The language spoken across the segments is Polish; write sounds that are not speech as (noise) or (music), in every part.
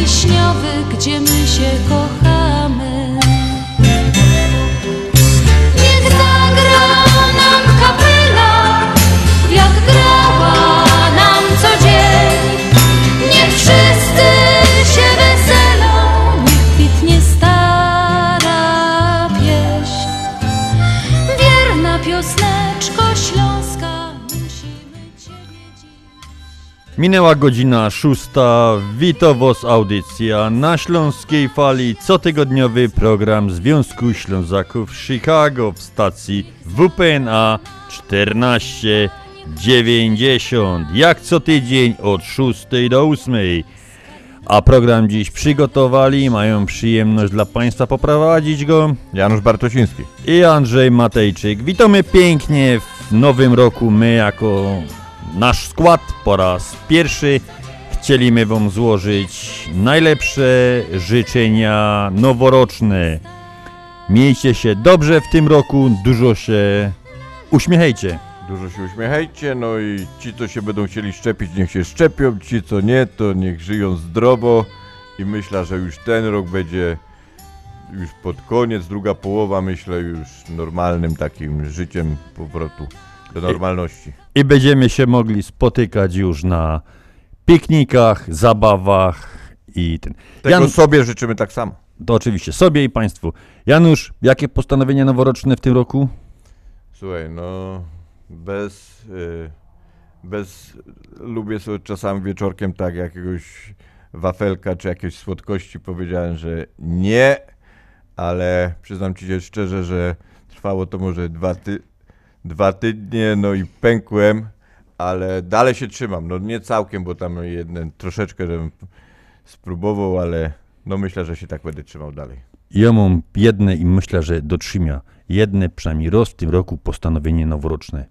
wiśniowy, gdzie my się kochamy. Minęła godzina szósta, Witowos Audycja na Śląskiej Fali, cotygodniowy program Związku Ślązaków Chicago w stacji WPNA 1490, jak co tydzień od 6 do 8. A program dziś przygotowali, mają przyjemność dla Państwa poprowadzić go Janusz Bartosiński. i Andrzej Matejczyk. Witamy pięknie w nowym roku. My jako nasz skład. Po raz pierwszy chcieliśmy Wam złożyć najlepsze życzenia noworoczne. Miejcie się dobrze w tym roku, dużo się uśmiechajcie. Dużo się uśmiechajcie, no i ci, co się będą chcieli szczepić, niech się szczepią, ci, co nie, to niech żyją zdrowo. I myślę, że już ten rok będzie już pod koniec, druga połowa, myślę, już normalnym takim życiem powrotu do normalności. I będziemy się mogli spotykać już na piknikach, zabawach i ten. Tego Jan- sobie życzymy tak samo. To oczywiście sobie i Państwu. Janusz, jakie postanowienia noworoczne w tym roku? Słuchaj, no bez, y, bez, lubię sobie czasami wieczorkiem tak jakiegoś wafelka czy jakieś słodkości powiedziałem, że nie, ale przyznam Ci się szczerze, że trwało to może dwa, ty, dwa tydnie, no i pękłem, ale dalej się trzymam, no nie całkiem, bo tam jeden troszeczkę żebym spróbował, ale no myślę, że się tak będę trzymał dalej. Ja mam jedne i myślę, że dotrzymia. Jedne przynajmniej raz w tym roku postanowienie noworoczne.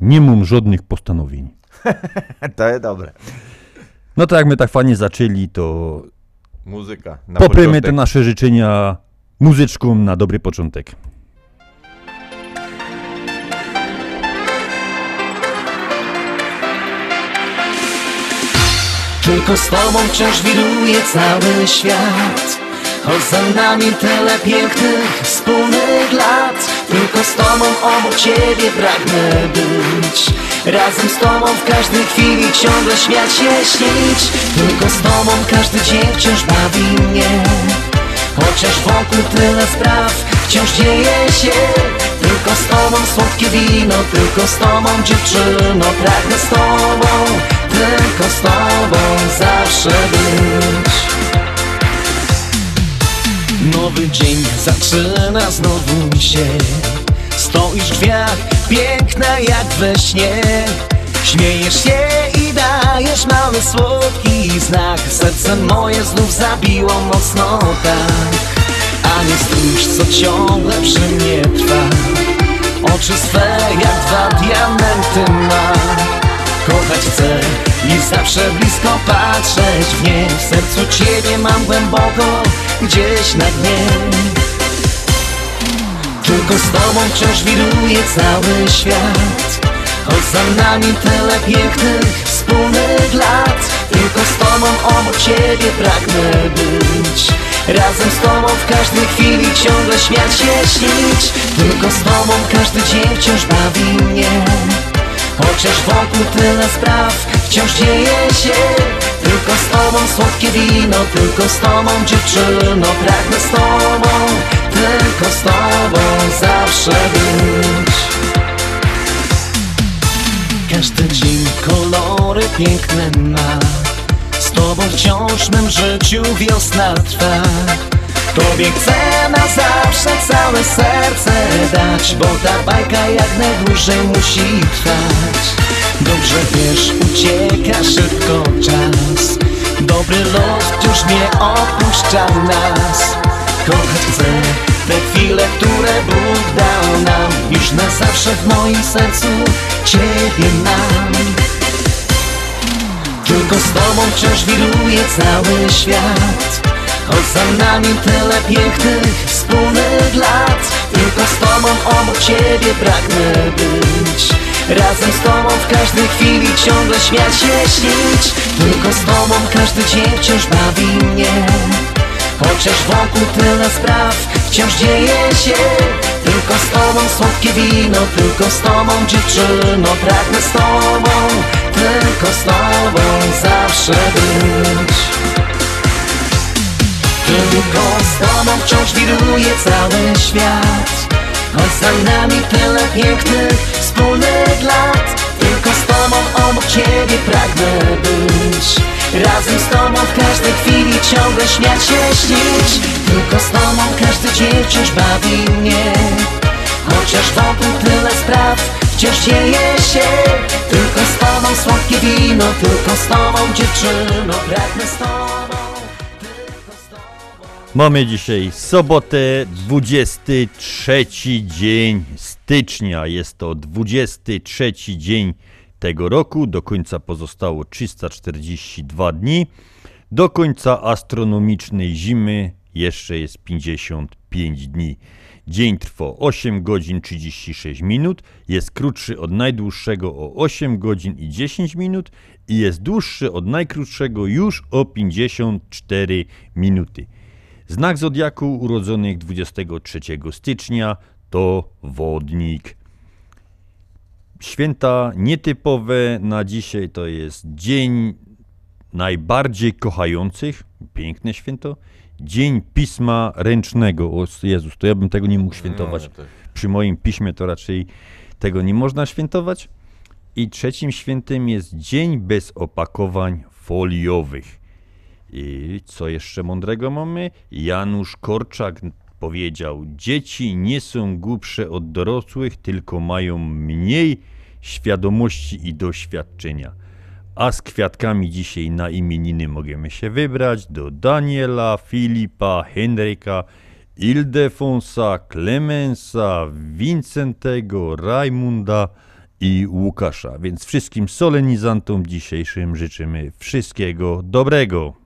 Nie mam żadnych postanowień. (laughs) To jest dobre. No to jak my tak fajnie zaczęli, to Muzyka. Na poprymy te nasze życzenia muzyczką na dobry początek. Tylko z tobą wciąż wiruje cały świat. Choć za nami tyle pięknych, wspólnych lat Tylko z tobą obok ciebie pragnę być. Razem z tobą w każdej chwili ciągle śmiać się, śnić. Tylko z tobą każdy dzień wciąż bawi mnie. Chociaż wokół tyle spraw wciąż dzieje się Tylko z tobą słodkie wino, tylko z tobą dziewczyno Pragnę z tobą, tylko z tobą zawsze być. Nowy dzień zaczyna znowu się. Stoisz w drzwiach, piękna jak we śnie. Śmiejesz się i dajesz mały słodki znak. Serce moje znów zabiło mocno tak A nie stróż, co ciągle przy mnie trwa. Oczy swe jak dwa diamenty ma. Kochać chcę i zawsze blisko patrzeć w nie. W sercu Ciebie mam głęboko, gdzieś na dnie. Tylko z Tobą wciąż wiruje cały świat. Choć za nami tyle pięknych, wspólnych lat. Tylko z Tobą obok Ciebie pragnę być Razem z Tobą w każdej chwili ciągle śmiać się śnić. Tylko z Tobą każdy dzień wciąż bawi mnie. Chociaż wokół tyle spraw wciąż dzieje się. Tylko z Tobą słodkie wino, tylko z Tobą dziewczyno Pragnę z Tobą, tylko z Tobą zawsze być. Każdy dzień kolory piękne ma tobą wciąż mym życiu wiosna trwa. Tobie chcę na zawsze całe serce dać Bo ta bajka jak najdłużej musi trwać. Dobrze wiesz, ucieka szybko czas. Dobry los wciąż nie opuszcza nas. Kochać chcę te chwile, które Bóg dał nam Już na zawsze w moim sercu Ciebie mam Tylko z Tobą wciąż wiruje cały świat. Choć za nami tyle pięknych wspólnych lat. Tylko z Tobą obok Ciebie pragnę być. Razem z Tobą w każdej chwili ciągle śmiać się śnić. Tylko z Tobą każdy dzień wciąż bawi mnie Chociaż wokół tyle spraw wciąż dzieje się. Tylko z Tobą słodkie wino, tylko z Tobą dziewczyno Pragnę z Tobą, tylko z Tobą zawsze być. Tylko z Tobą wciąż wiruje cały świat. Choć za nami tyle pięknych wspólnych lat. Tylko z Tobą obok Ciebie pragnę być Razem z Tobą w każdej chwili ciągle śmiać się śnić. Tylko z Tobą każdy dzień wciąż bawi mnie. Chociaż wokół tyle spraw wciąż dzieje się. Tylko z Tobą słodkie wino Tylko z Tobą dziewczyno. Pragnę z Tobą Mamy dzisiaj sobotę, 23 dzień stycznia. Jest to 23 dzień tego roku. Do końca pozostało 342 dni. Do końca astronomicznej zimy jeszcze jest 55 dni. Dzień trwa 8 godzin 36 minut, jest krótszy od najdłuższego o 8 godzin i 10 minut i jest dłuższy od najkrótszego już o 54 minuty. Znak zodiaku urodzonych 23 stycznia to wodnik. Święta nietypowe na dzisiaj to jest Dzień Najbardziej Kochających, piękne święto, Dzień Pisma Ręcznego. O Jezus, to ja bym tego nie mógł świętować. ja też. Przy moim piśmie to raczej tego nie można świętować. I trzecim świętem jest Dzień bez opakowań foliowych. I co jeszcze mądrego mamy? Janusz Korczak powiedział: Dzieci nie są głupsze od dorosłych, tylko mają mniej świadomości i doświadczenia. A z kwiatkami dzisiaj na imieniny się wybrać do Daniela, Filipa, Henryka, Ildefonsa, Klemensa, Wincentego, Rajmunda i Łukasza. Więc wszystkim solenizantom dzisiejszym życzymy wszystkiego dobrego.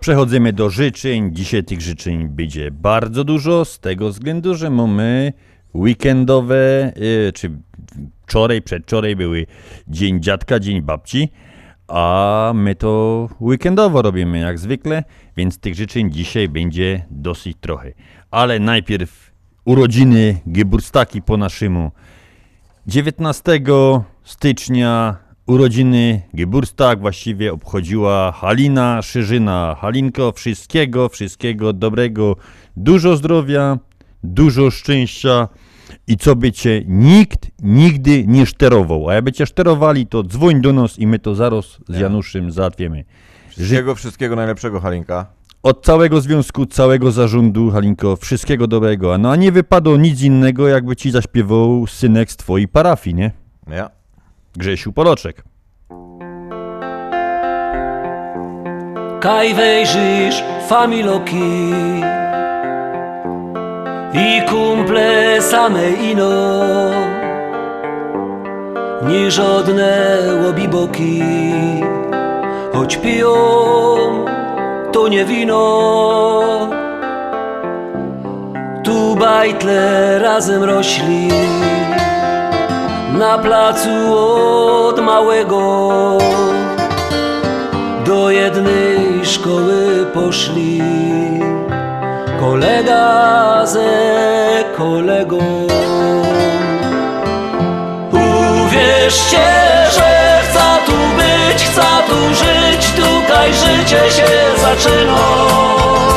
Przechodzimy do życzeń. Dzisiaj tych życzeń będzie bardzo dużo, z tego względu, że mamy weekendowe, y, czy wczoraj, przedwczoraj były Dzień Dziadka, Dzień Babci, a my to weekendowo robimy jak zwykle, więc tych życzeń dzisiaj będzie dosyć trochę. Ale najpierw urodziny, Geburstaki po naszemu. 19 stycznia urodziny Geburstag właściwie obchodziła Halina Szyżyna. Halinko, wszystkiego, wszystkiego dobrego, dużo zdrowia, dużo szczęścia i co by cię nikt nigdy nie szterował. A jakby cię szterowali, to dzwoń do nas i my to zaraz z Januszem załatwiemy. Wszystkiego, wszystkiego najlepszego, Halinka. Od całego związku, całego zarządu, Halinko, wszystkiego dobrego. No a nie wypadło nic innego, jakby ci zaśpiewał synek z twojej parafii, nie? Ja. Grzesiu Poloczek. Kaj wejrzysz familoki i kumple same ino. Nie żadne łobiboki choć piją to nie wino. Tu bajtle razem rośli na placu od małego do jednej szkoły poszli kolega ze kolegą. Uwierzcie, że chcę tu być, chcę tu żyć, tutaj życie się zaczyna.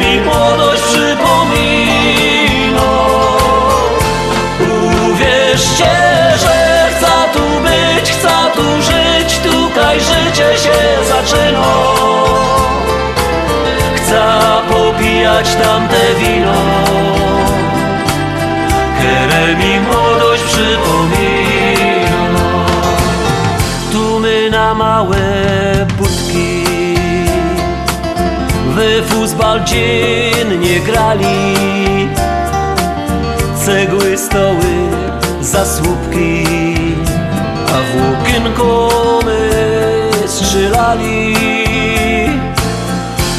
Mi młodość przypomina. Uwierzcie, że chcę tu być, chcę tu żyć, tutaj życie się zaczyna. Chcę popijać tamte wino, które mi młodość przypomina. Tu my na małe futbal dziennie grali cegły, stoły, zasłupki, a włókienko my strzelali.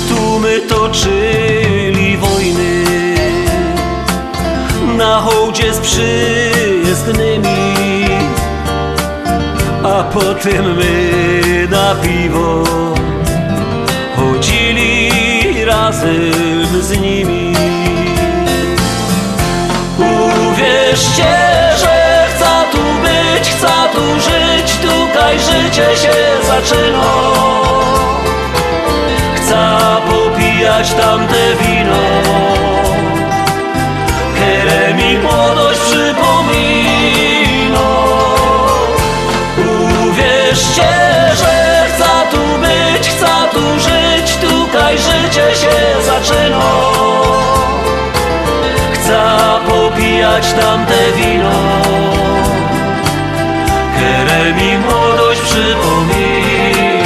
Tu my toczyli wojny na hołdzie z przyjezdnymi, a potem my na piwo razem z nimi. Uwierzcie, że chcę tu być, chcę tu żyć, tutaj życie się zaczyna. pić tamte wino. Które mi młodość przypomina.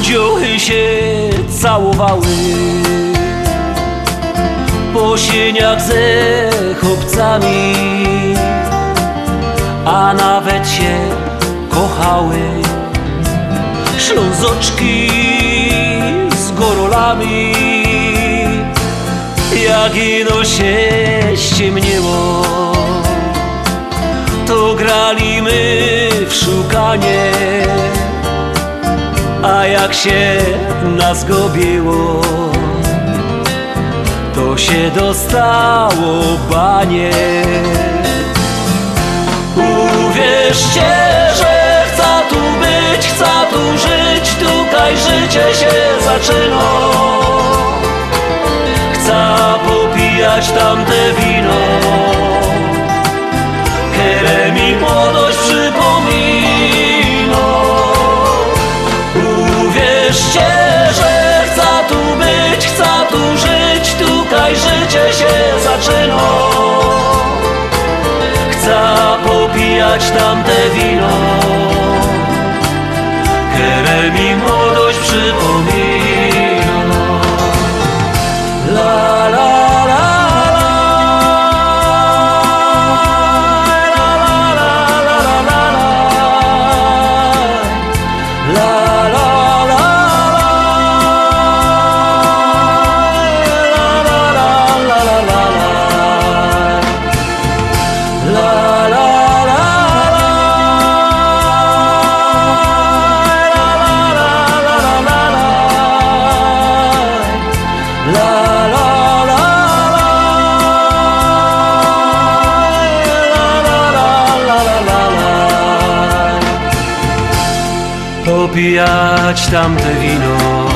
Dziuchy się całowały. Po sieniach ze chłopcami. A nawet się kochały. Ślązoczki z gorolami. Jak ino się ściemniło To grali my w szukanie A jak się nas gobiło To się dostało banie Uwierzcie, że chcę tu być, chcę tu żyć, tutaj życie się zaczyna. Chcę popijać tamte wino, które mi młodość przypomina. Uwierzcie, że chcę tu być, chcę tu żyć, tutaj życie się zaczyna. Chcę popijać tamte wino Które mi młodość przypomina Popijać tamte wino,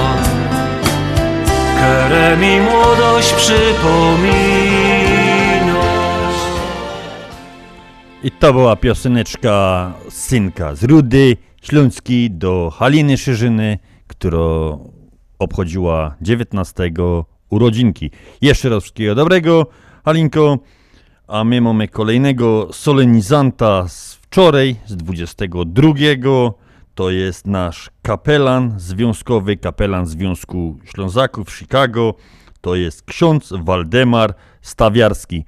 które mi młodość przypomina. I to była pioseneczka Synka z Rudy, Śląski do Haliny Szerzyny, która obchodziła 19 urodzinki. Jeszcze raz wszystkiego dobrego, Halinko. A my mamy kolejnego solenizanta z wczoraj, z 22. To jest nasz kapelan związkowy, kapelan Związku Ślązaków Chicago. To jest ksiądz Waldemar Stawiarski.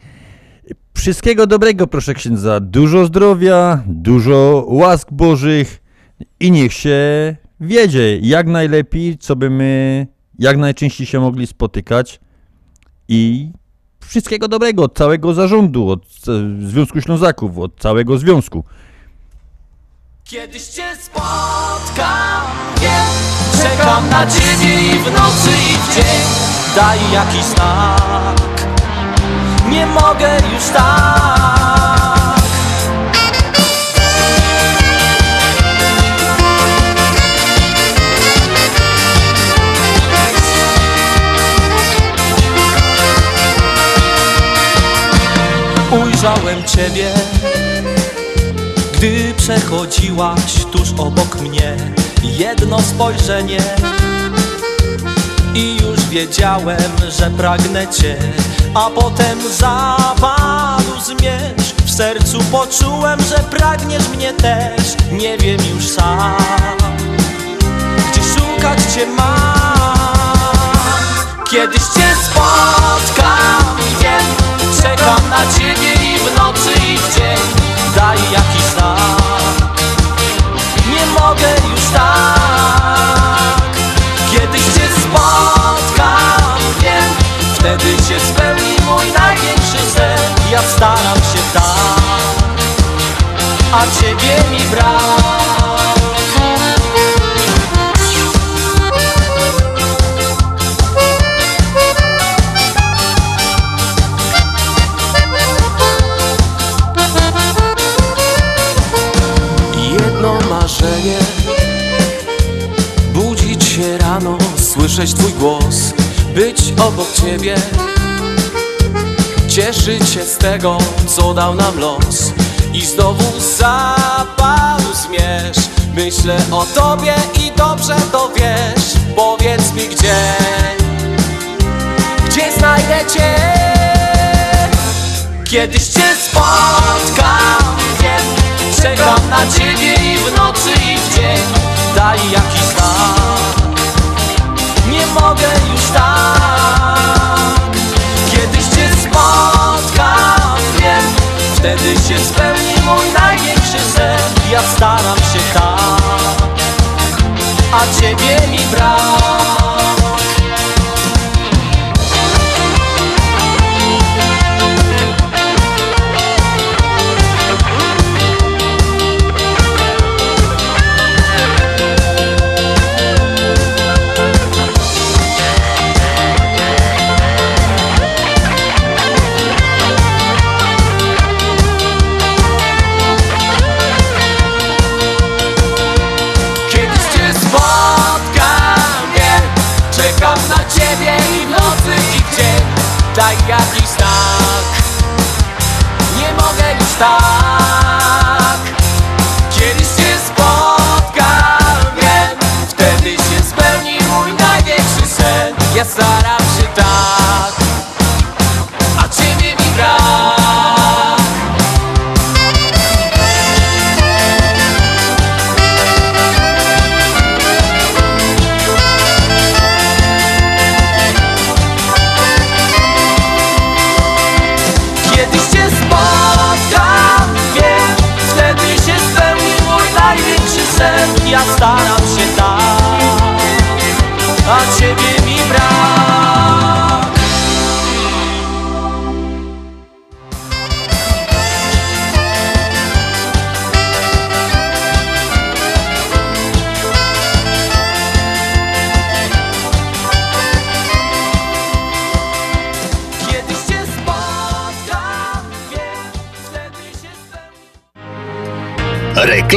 Wszystkiego dobrego, proszę księdza. Dużo zdrowia, dużo łask bożych i niech się wiedzie jak najlepiej, co by my jak najczęściej się mogli spotykać. I wszystkiego dobrego od całego zarządu, od e, Związku Ślązaków, od całego związku. Kiedyś cię spotkam, wiem Czekam na ciebie i w nocy i w dzień. Daj jakiś znak. Nie mogę już tak. Ujrzałem ciebie gdy przechodziłaś tuż obok mnie Jedno spojrzenie I już wiedziałem, że pragnę Cię A potem zapadł zmierzch. W sercu poczułem, że pragniesz mnie też Nie wiem już sam Gdzie szukać Cię mam. Kiedyś Cię spotkam, wiem Czekam na Ciebie i w nocy i w dzień Daj jakiś znak. Nie mogę już tak. Kiedyś Cię spotkam, wiem Wtedy się spełni mój największy sen Ja staram się tak A Ciebie mi brak słyszeć Twój głos Być obok Ciebie Cieszyć się z tego, co dał nam los. I znowu zapadł zmierzch Myślę o Tobie i dobrze to wiesz. Powiedz mi gdzie Gdzie znajdę Cię? Kiedyś Cię spotkam, Czekam na Ciebie i w nocy i w dzień. Daj jakiś znak mogę już tak. Kiedyś cię spotkam, wiem Wtedy się spełni mój największy sen Ja staram się tak A ciebie mi brak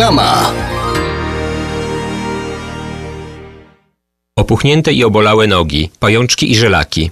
Reklama. Opuchnięte i obolałe nogi, pajączki i żelaki,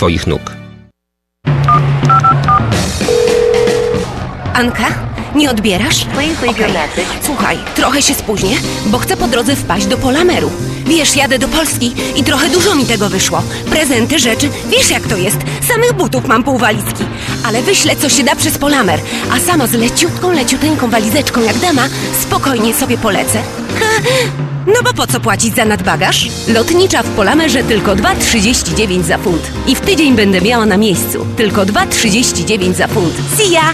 Twoich nóg. Anka, nie odbierasz? Okej. Słuchaj, trochę się spóźnię, bo chcę po drodze wpaść do Polameru. Wiesz, jadę do Polski i trochę dużo mi tego wyszło. Prezenty, rzeczy, wiesz jak to jest. Samych butów mam pół walizki. Ale wyślę, co się da przez Polamer. A sama z leciutką, leciuteńką walizeczką jak dama, spokojnie sobie polecę. Ha, no bo po co płacić za nadbagaż? Lotnicza w Polamerze tylko 2,39 za funt. I w tydzień będę miała na miejscu. Tylko 2,39 za funt. See ya!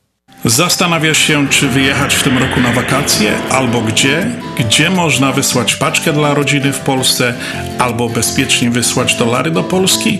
Zastanawiasz się, czy wyjechać w tym roku na wakacje, albo gdzie? Gdzie można wysłać paczkę dla rodziny w Polsce, albo bezpiecznie wysłać dolary do Polski?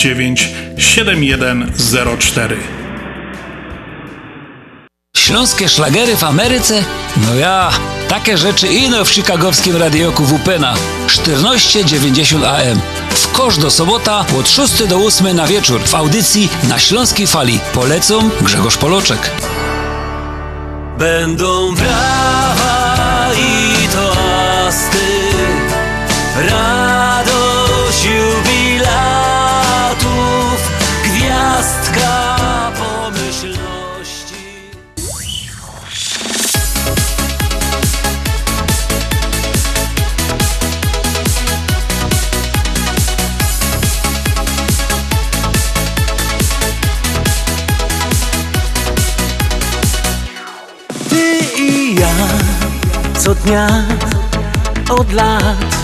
7104. Śląskie szlagery w Ameryce? No ja, takie rzeczy ino w chicagowskim radioku WPNA 1490 AM. W kosz do sobota od 6 do 8 na wieczór w audycji na Śląskiej Fali. Polecą Grzegorz Poloczek. Będą brawa i toasty, radość dnia, od lat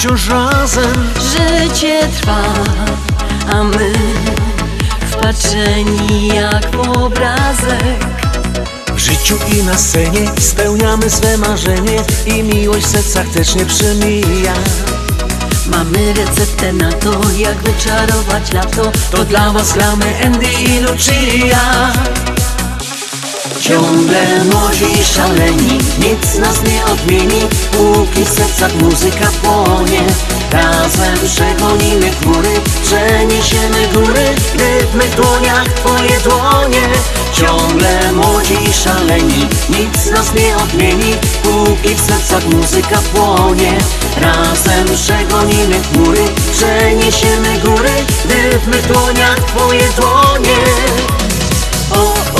Wciąż razem. Życie trwa, a my wpatrzeni jak w obrazek. W życiu i na scenie spełniamy swe marzenie I miłość w sercach też nie przemija. Mamy receptę na to, jak wyczarować lato. To dla was gramy Andy i Lucia Ciągle młodzi i szaleni, nic nas nie odmieni. Póki w sercach muzyka płonie Razem przegonimy chmury, przeniesiemy góry Gdy w mych dłoniach twoje dłonie. Ciągle młodzi i szaleni, nic nas nie odmieni. Póki w sercach muzyka płonie Razem przegonimy chmury, przeniesiemy góry Gdy w mych dłoniach twoje dłonie. O, o,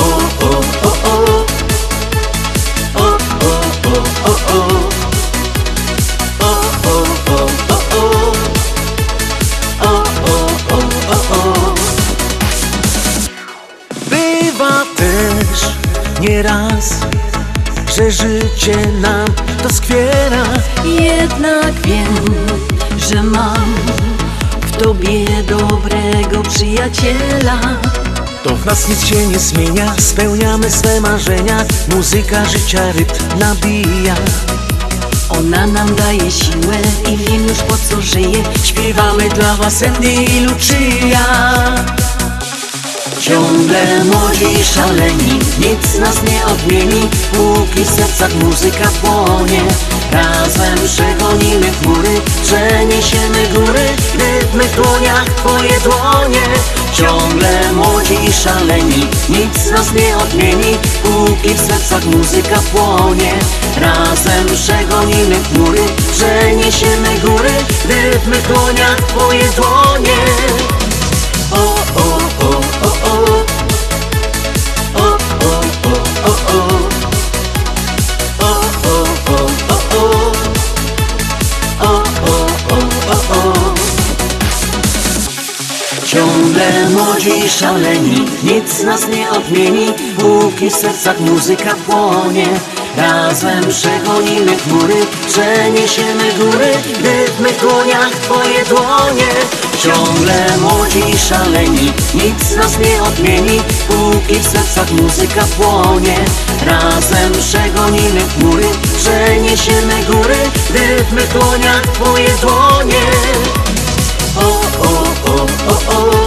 Bywa też nieraz, że życie nam doskwiera. Jednak wiem, że mam w tobie dobrego przyjaciela To w nas nic się nie zmienia, spełniamy swe marzenia. Muzyka życia rytm nabija. Ona nam daje siłę i wiem już po co żyje. Śpiewamy dla was Andy i Lucia Ciągle młodzi szaleni, nic nas nie odmieni Póki w sercach muzyka płonie. Razem przegonimy chmury, przeniesiemy góry Gdy w dłoniach twoje dłonie. Ciągle młodzi i szaleni, nic nas nie odmieni Póki w sercach muzyka płonie. Razem przegonimy chmury, przeniesiemy góry Gdy w dłoniach twoje dłonie Ciągle młodzi i szaleni, nic nas nie odmieni. Póki w sercach muzyka płonie. Razem przegonimy chmury, przeniesiemy góry Gdy w mych dłoniach twoje dłonie. Ciągle młodzi i szaleni, nic nas nie odmieni. Póki w sercach muzyka płonie. Razem przegonimy chmury, przeniesiemy góry Gdy w mych dłoniach twoje dłonie. O, o, o, o. O,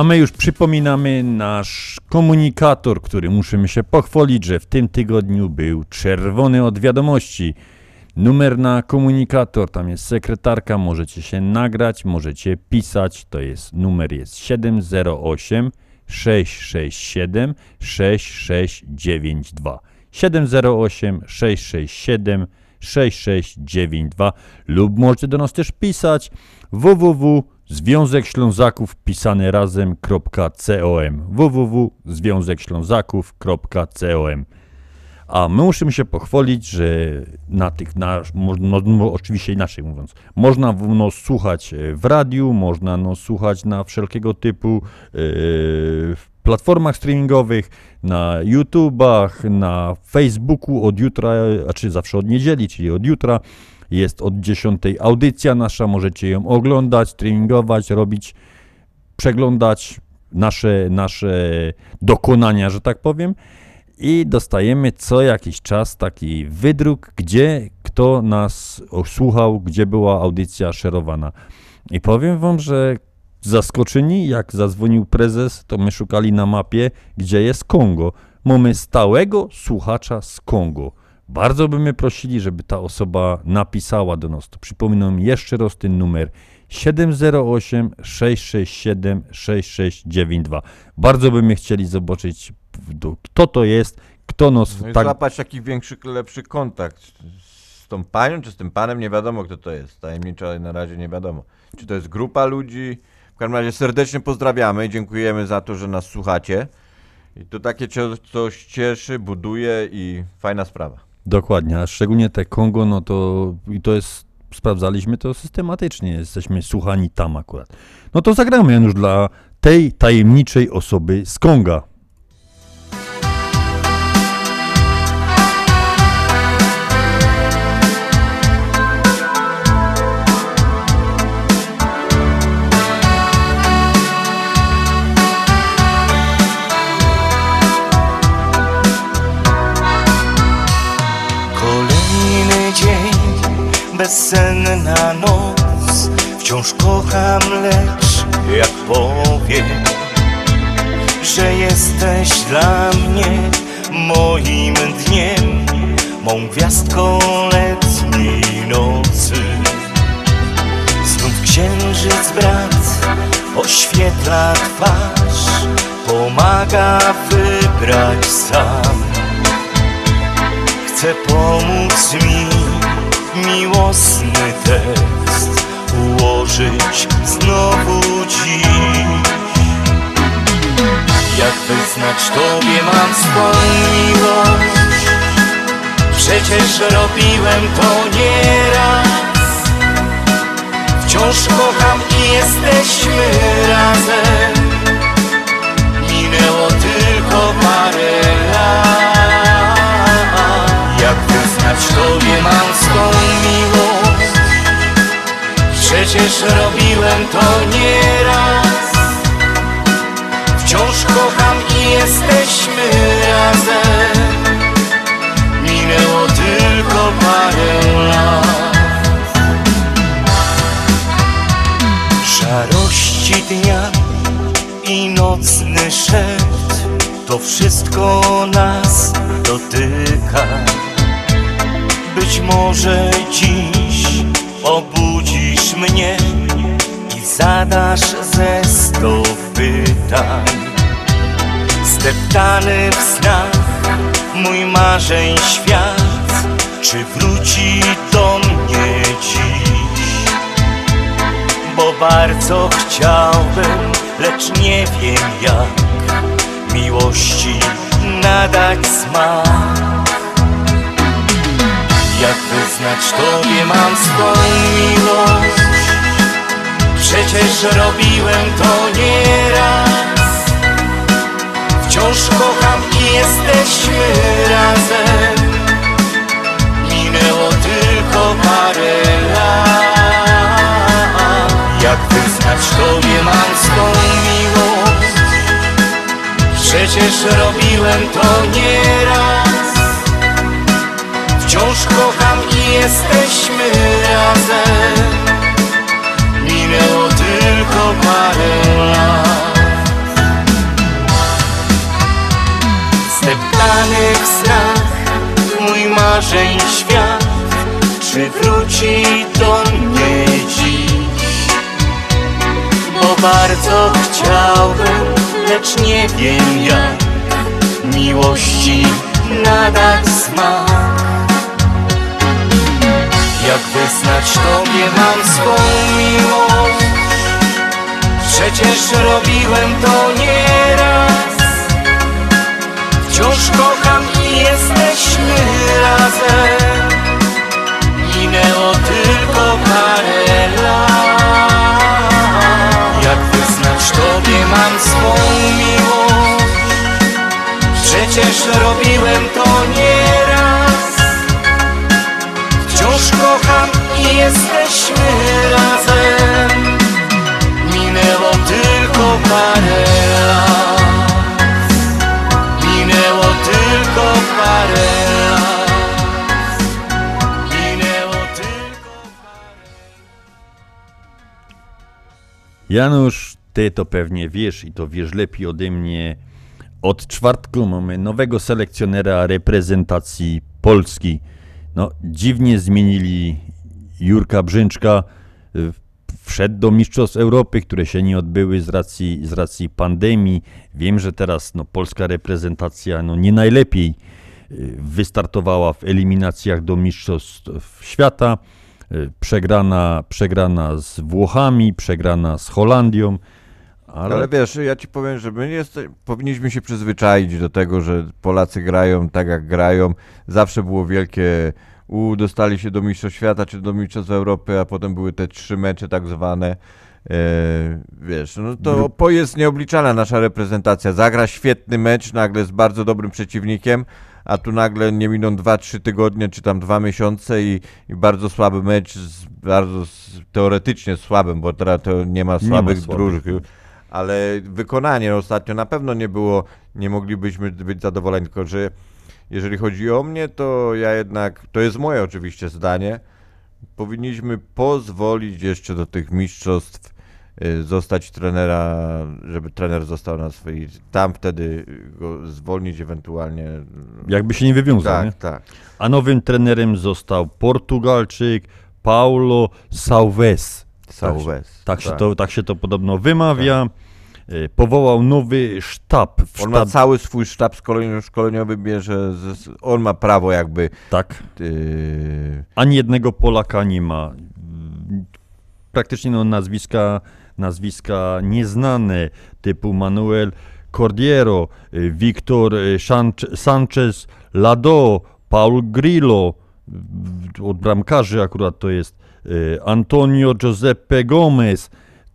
A my już przypominamy nasz komunikator, który musimy się pochwalić, że w tym tygodniu był czerwony od wiadomości. Numer na komunikator, tam jest sekretarka, możecie się nagrać, możecie pisać, to jest numer jest 708 667 6692. 708 667 6692 lub możecie do nas też pisać www Związek Ślązaków pisane razem.com www.związekślązaków.com a my musimy się pochwalić, że na tych, na, no, no, oczywiście inaczej mówiąc, można no, słuchać e, w radiu, można no, słuchać na wszelkiego typu e, platformach streamingowych, na YouTubach, na Facebooku od jutra, a czy zawsze od niedzieli, czyli od jutra. Jest od 10 audycja nasza, możecie ją oglądać, streamingować, robić, przeglądać nasze, nasze dokonania, że tak powiem i dostajemy co jakiś czas taki wydruk, gdzie kto nas słuchał, gdzie była audycja szerowana. I powiem wam, że zaskoczeni, jak zadzwonił prezes, to my szukali na mapie, gdzie jest Kongo. Mamy stałego słuchacza z Kongo. Bardzo byśmy prosili, żeby ta osoba napisała do nas. To przypominam jeszcze raz ten numer 708 667 6692. Bardzo byśmy chcieli zobaczyć, do- kto to jest, kto nas No tak... złapać taki większy, lepszy kontakt z tą panią, czy z tym panem, nie wiadomo kto to jest. Tajemniczo na razie nie wiadomo. Czy to jest grupa ludzi? W każdym razie serdecznie pozdrawiamy i dziękujemy za to, że nas słuchacie. I to takie coś cieszy, buduje i fajna sprawa. Dokładnie, a szczególnie te Kongo, no to i to jest, sprawdzaliśmy to systematycznie, jesteśmy słuchani tam akurat. No to zagramy już dla tej tajemniczej osoby z Konga. Bezsenna noc. Wciąż kocham, lecz jak powiem Że jesteś dla mnie moim dniem. Mą gwiazdką letniej nocy. Znów księżyc brat oświetla twarz Pomaga wybrać sam. Chcę pomóc mi miłosny tekst ułożyć znowu dziś. Jak wyznać Tobie mam swą miłość? Przecież robiłem to nieraz. Wciąż kocham i jesteśmy razem. Wyznać Tobie mam swą miłość? Przecież robiłem to nieraz. Wciąż kocham i jesteśmy razem. Minęło tylko parę lat. Szarości dnia i nocny szept To wszystko nas dotyka Być może dziś obudzisz mnie I zadasz ze sto pytań Zdeptany w snach mój marzeń świat Czy wróci do mnie dziś? bo bardzo chciałbym, lecz nie wiem jak miłości nadać smak. Jak wyznać Tobie mam swą miłość? Przecież robiłem to nieraz. Wciąż kocham i jesteśmy razem. Minęło tylko parę lat. Jak wyznać Tobie mam swą miłość? Przecież robiłem to nieraz. Wciąż kocham i jesteśmy razem. Minęło tylko parę lat. Zdeptany w snach mój marzeń świat, czy wróci do mnie dziś? Bo bardzo chciałbym, lecz nie wiem jak miłości nadać smak. Jak wyznać Tobie mam swą miłość? Przecież robiłem to nieraz. Wciąż kocham i jesteśmy razem. Minęło tylko parę lat. Jak wyznać Tobie mam swą miłość? Przecież robiłem to nieraz. Parę lat. Minęło tylko parę lat. Minęło tylko Janusz, ty to pewnie wiesz i to wiesz lepiej ode mnie. Od czwartku mamy nowego selekcjonera reprezentacji Polski. No, dziwnie zmienili Jurka Brzęczka. Wszedł do Mistrzostw Europy, które się nie odbyły z racji, z racji pandemii. Wiem, że teraz no, polska reprezentacja no, nie najlepiej y, wystartowała w eliminacjach do Mistrzostw Świata. Y, Przegrana, przegrana z Włochami, przegrana z Holandią, Ale, Ale wiesz, ja ci powiem, że my jeste, powinniśmy się przyzwyczaić do tego, że Polacy grają tak jak grają. Zawsze było wielkie u, dostali się do Mistrzostw Świata czy do Mistrzostw Europy, a potem były te trzy mecze tak zwane. E, wiesz, no to po jest nieobliczalna nasza reprezentacja. Zagra świetny mecz nagle z bardzo dobrym przeciwnikiem, a tu nagle nie miną 2-3 tygodnie, czy tam dwa miesiące i, i bardzo słaby mecz, z bardzo s- teoretycznie słabym, bo teraz to nie ma Nie ma słabych słabych. drużyn, ale wykonanie ostatnio na pewno nie było, nie moglibyśmy być zadowoleni, tylko że jeżeli chodzi o mnie, to ja jednak, to jest moje oczywiście zdanie, powinniśmy pozwolić jeszcze do tych mistrzostw y, zostać trenera, żeby trener został na swojej, tam wtedy go zwolnić ewentualnie. Jakby się nie wywiązał, Tak, nie? tak. A nowym trenerem został Portugalczyk Paulo Sauves. Sauves, Tak, się, tak. to, tak się to podobno wymawia. E, Powołał nowy sztab. On ma cały swój sztab szkoleniowy, szkoleniowy bierze, z, on ma prawo jakby... Tak. y, Ani jednego Polaka nie ma. Praktycznie no, nazwiska, nazwiska nieznane, typu Manuel Cordiero, y, Wiktor y, Sanch- Sanchez Lado, Paul Grillo, od bramkarzy akurat to jest, y, Antonio Giuseppe Gomez.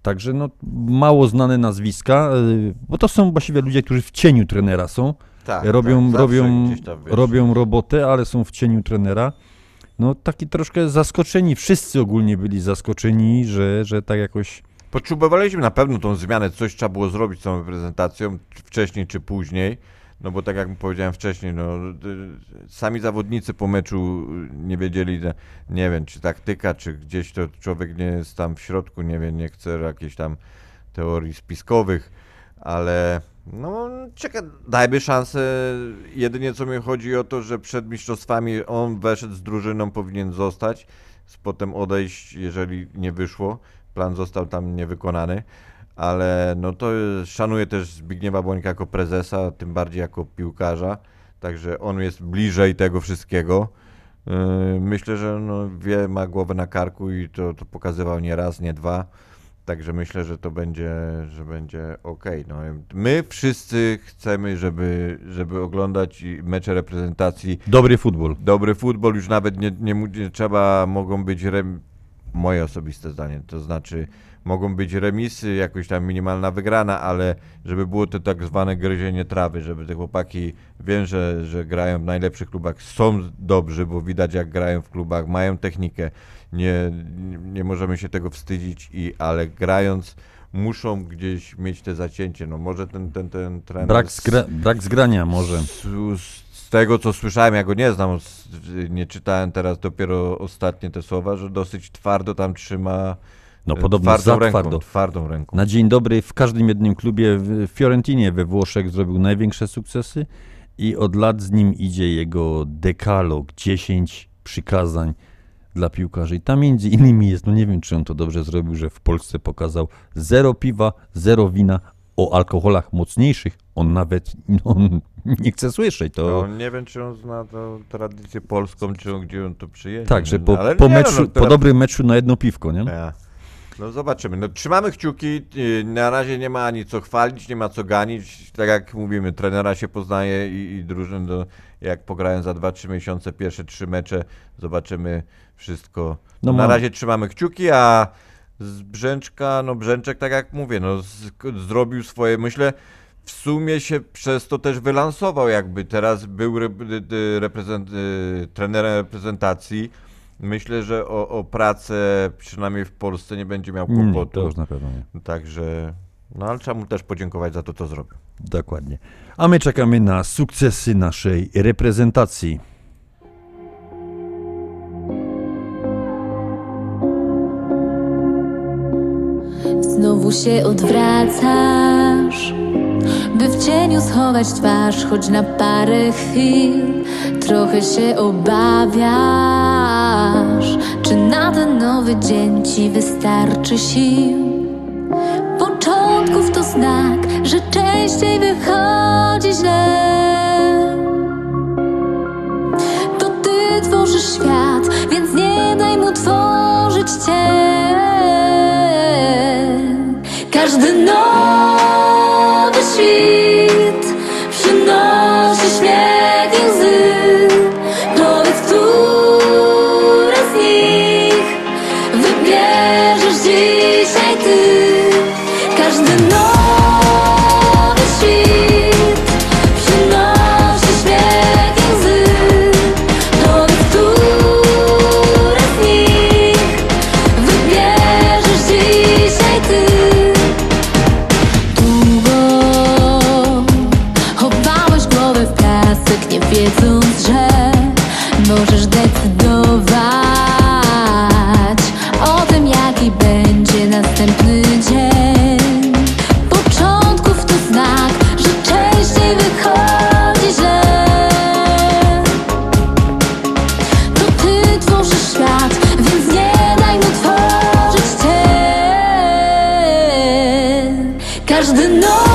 Także no, mało znane nazwiska, y, bo to są właściwie ludzie, którzy w cieniu trenera są. Tak, robią, tak, robią, robią robotę, ale są w cieniu trenera. No taki troszkę zaskoczeni, wszyscy ogólnie byli zaskoczeni, że, że tak jakoś... Potrzebowaliśmy na pewno tą zmianę, coś trzeba było zrobić z tą reprezentacją, wcześniej czy później, no bo tak jak powiedziałem wcześniej, no sami zawodnicy po meczu nie wiedzieli, nie wiem, czy taktyka, czy gdzieś to człowiek nie jest tam w środku, nie wiem, nie chce jakichś tam teorii spiskowych, ale no czekaj, dajmy szansę, jedynie co mi chodzi o to, że przed mistrzostwami on weszedł z drużyną, powinien zostać, potem odejść, jeżeli nie wyszło, plan został tam niewykonany, ale no to szanuję też Zbigniewa Bońka jako prezesa, tym bardziej jako piłkarza, także on jest bliżej tego wszystkiego. Yy, Myślę, że no wie, ma głowę na karku i to, to pokazywał nie raz, nie dwa. Także myślę, że to będzie, że będzie ok. No, my wszyscy chcemy, żeby, żeby oglądać mecze reprezentacji. Dobry futbol. Dobry futbol, już nawet nie, nie, nie trzeba, mogą być rem... moje osobiste zdanie, to znaczy mogą być remisy, jakoś tam minimalna wygrana, ale żeby było to tak zwane gryzienie trawy, żeby te chłopaki, wiem, że, że grają w najlepszych klubach, są dobrzy, bo widać jak grają w klubach, mają technikę, nie, nie, możemy się tego wstydzić, i, ale grając muszą gdzieś mieć te zacięcie, no może ten, ten, ten trener... Brak, zgra, brak zgrania może. Z, z, z tego, co słyszałem, ja go nie znam, z, nie czytałem teraz dopiero ostatnie te słowa, że dosyć twardo tam trzyma No e, podobno twardą za ręką, twardo. twardą ręką. Na dzień dobry w każdym jednym klubie w Fiorentinie we Włoszech zrobił największe sukcesy i od lat z nim idzie jego dekalog, 10 przykazań dla piłkarzy. I tam między innymi jest, no nie wiem czy on to dobrze zrobił, że w Polsce pokazał zero piwa, zero wina, o alkoholach mocniejszych on nawet no, on nie chce słyszeć. To... No, nie wiem, czy on zna tą tradycję polską, czy on, gdzie on to przyjedzie. tak, że no, po, po, nie, meczu, no, no, po dobrym meczu na jedno piwko, nie? Ja. No zobaczymy. No, trzymamy kciuki. y, Na razie nie ma ani co chwalić, nie ma co ganić. Tak jak mówimy, trenera się poznaje i, i drużyn, do, jak pograją za 2-3 miesiące pierwsze trzy mecze, zobaczymy wszystko. No No, na razie trzymamy kciuki, a z Brzęczka, no Brzęczek tak jak mówię, no z, zrobił swoje, myślę, w sumie się przez to też wylansował jakby. Teraz był re, y, reprezent, y, trenerem reprezentacji. Myślę, że o, o pracę przynajmniej w Polsce nie będzie miał Nie, kłopotu. to już na pewno nie. Także, no ale trzeba mu też podziękować za to, co zrobił. Dokładnie. A my czekamy na sukcesy naszej reprezentacji. Znowu się odwracasz, by w cieniu schować twarz, choć na parę chwil. Trochę się obawiasz, czy na ten nowy dzień ci wystarczy sił. Początków to znak, że częściej wychodzi źle. To ty tworzysz świat, więc nie daj mu tworzyć cię. Każdy nowy Każdy nowy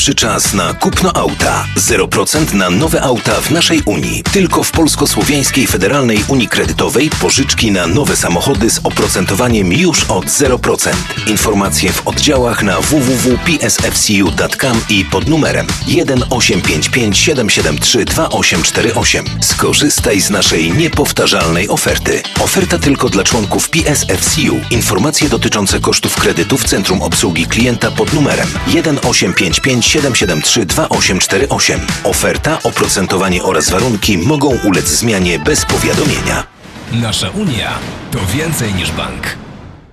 przy czas na kupno auta. 0% na nowe auta w naszej Unii. Tylko w Polsko-Słowiańskiej Federalnej Unii Kredytowej pożyczki na nowe samochody z oprocentowaniem już od 0%. Informacje w oddziałach na www.psfcu.com i pod numerem 1855 773 2848. Skorzystaj z naszej niepowtarzalnej oferty. Oferta tylko dla członków PSFCU. Informacje dotyczące kosztów kredytu w Centrum Obsługi Klienta pod numerem 1855 773 2848. Oferta, oprocentowanie oraz warunki mogą ulec zmianie bez powiadomienia. Nasza Unia to więcej niż bank.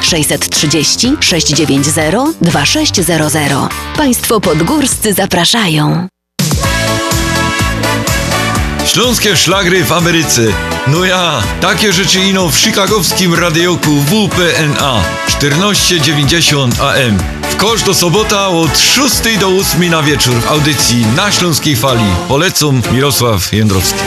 630 690 2600. Państwo podgórscy zapraszają. Śląskie szlagry w Ameryce. No ja, takie rzeczy ino w chicagowskim radioku WPNA 1490 AM. W kosz do sobota od 6 do 8 na wieczór w audycji na Śląskiej Fali. Polecam Mirosław Jędrowski.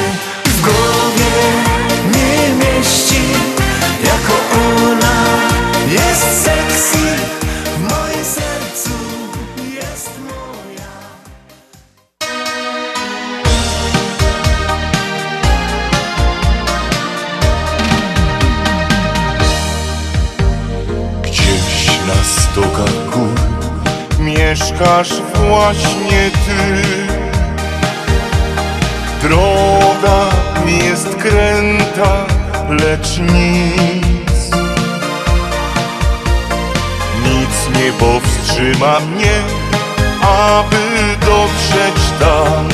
Mieszkasz właśnie ty. Droga jest kręta, lecz nic. Nic nie powstrzyma mnie, aby dotrzeć tam.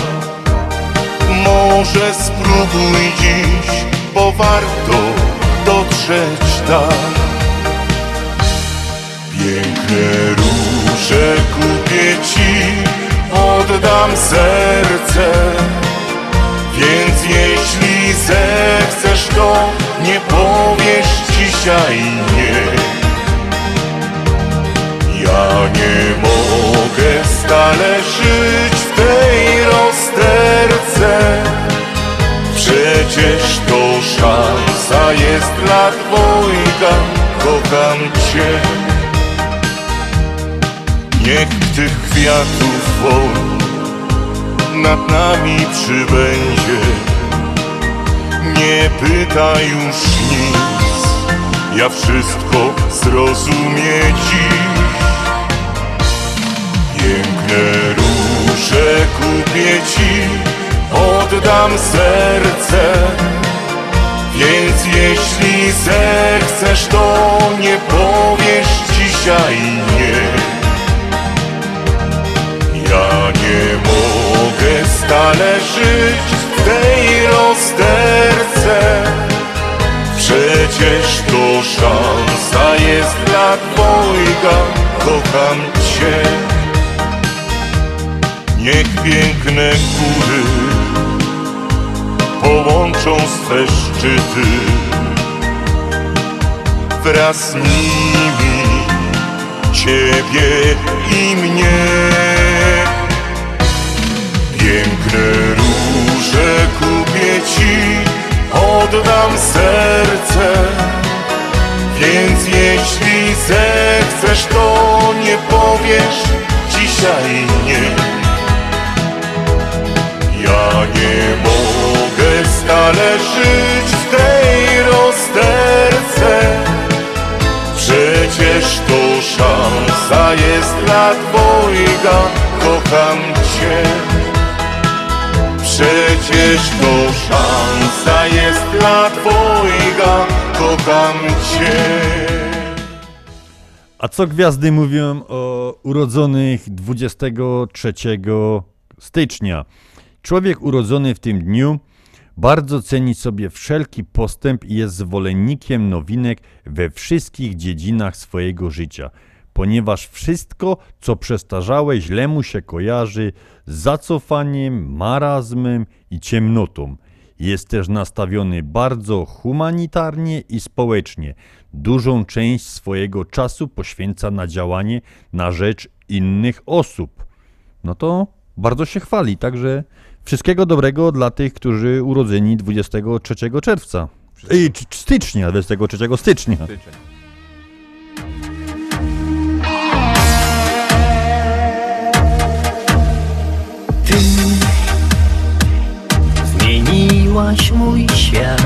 Może spróbuj dziś, bo warto dotrzeć tam. Piękne róże kupię ci, oddam serce. Więc jeśli zechcesz, to nie powiesz dzisiaj nie. nie mogę stale żyć w tej rozterce Przecież to szansa jest dla dwojga Kocham Cię Niech tych kwiatów woń nad nami przybędzie. Nie pytaj już nic Ja wszystko zrozumie dziś. Piękne róże kupię Ci Oddam serce. Więc jeśli zechcesz To nie powiesz dzisiaj nie nie mogę stale żyć w tej rozterce. Przecież to szansa jest dla dwojga Kocham Cię. Niech piękne góry Połączą swe szczyty Wraz z nimi Ciebie i mnie Piękne róże kupię Ci, oddam serce. Więc jeśli zechcesz, to nie powiesz dzisiaj nie. Ja nie mogę stale żyć w tej rozterce. Przecież to szansa jest dla dwojga, kocham Cię Przecież to szansa jest dla dwojga, kocham Cię. A co gwiazdy mówią o urodzonych 23 stycznia? Człowiek urodzony w tym dniu bardzo ceni sobie wszelki postęp i jest zwolennikiem nowinek we wszystkich dziedzinach swojego życia, ponieważ wszystko, co przestarzałe, źle mu się kojarzy z zacofaniem, marazmem i ciemnotą. Jest też nastawiony bardzo humanitarnie i społecznie. Dużą część swojego czasu poświęca na działanie na rzecz innych osób. No to bardzo się chwali, także wszystkiego dobrego dla tych, którzy urodzeni 23 czerwca. C- stycznia, 23 stycznia. Ty zmieniłaś mój świat.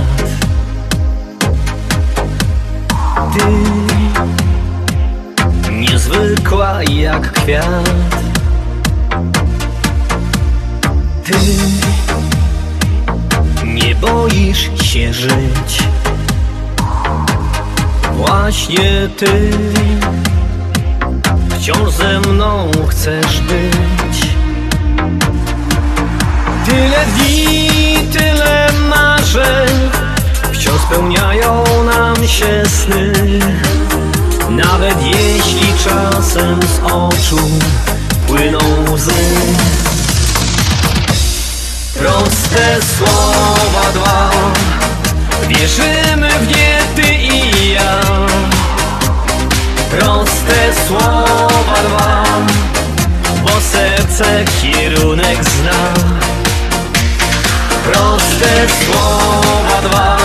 Ty niezwykła jak kwiat. Ty nie boisz się żyć. Właśnie ty wciąż ze mną chcesz być. Tyle dni, tyle marzeń Wciąż spełniają nam się sny. Nawet jeśli czasem z oczu płyną łzy. Proste słowa dwa. Wierzymy w nie ty i ja. Proste słowa dwa. Bo serce kierunek zna Proste słowa dwa.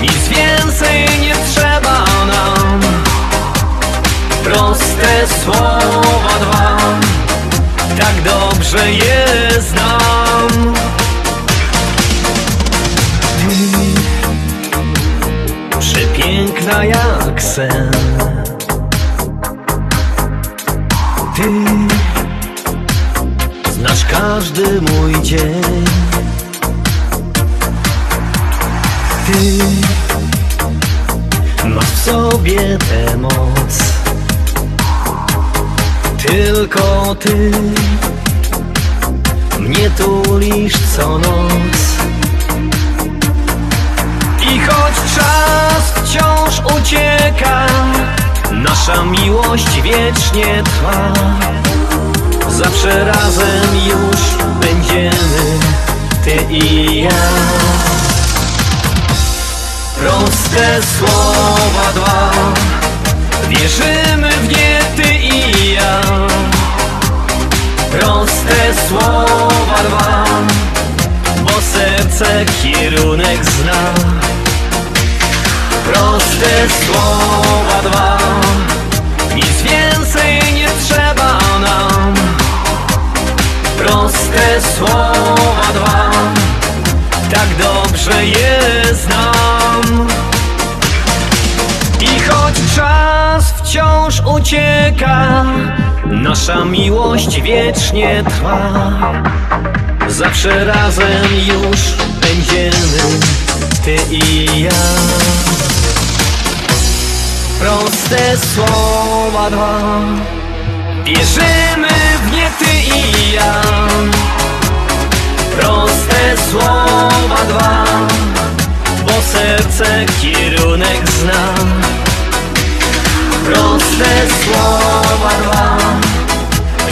Nic więcej nie trzeba nam. Proste słowa dwa. Tak dobrze je znam. Ty Przepiękna jak sen. Ty Znasz każdy mój dzień Ty. Masz w sobie tę moc. Tylko Ty. Mnie tulisz co noc. I choć czas wciąż ucieka Nasza miłość wiecznie trwa. Zawsze razem już będziemy Ty i ja Proste słowa dwa. Wierzymy w nie ty i ja. Proste słowa dwa. Bo serce kierunek zna. Proste słowa dwa. Nic więcej nie trzeba nam. Proste słowa dwa. Tak dobrze je znam. I choć czas wciąż ucieka Nasza miłość wiecznie trwa. Zawsze razem już będziemy Ty i ja. Proste słowa dwa. Wierzymy w nie ty i ja. Proste słowa dwa Bo serce kierunek zna. Proste słowa dwa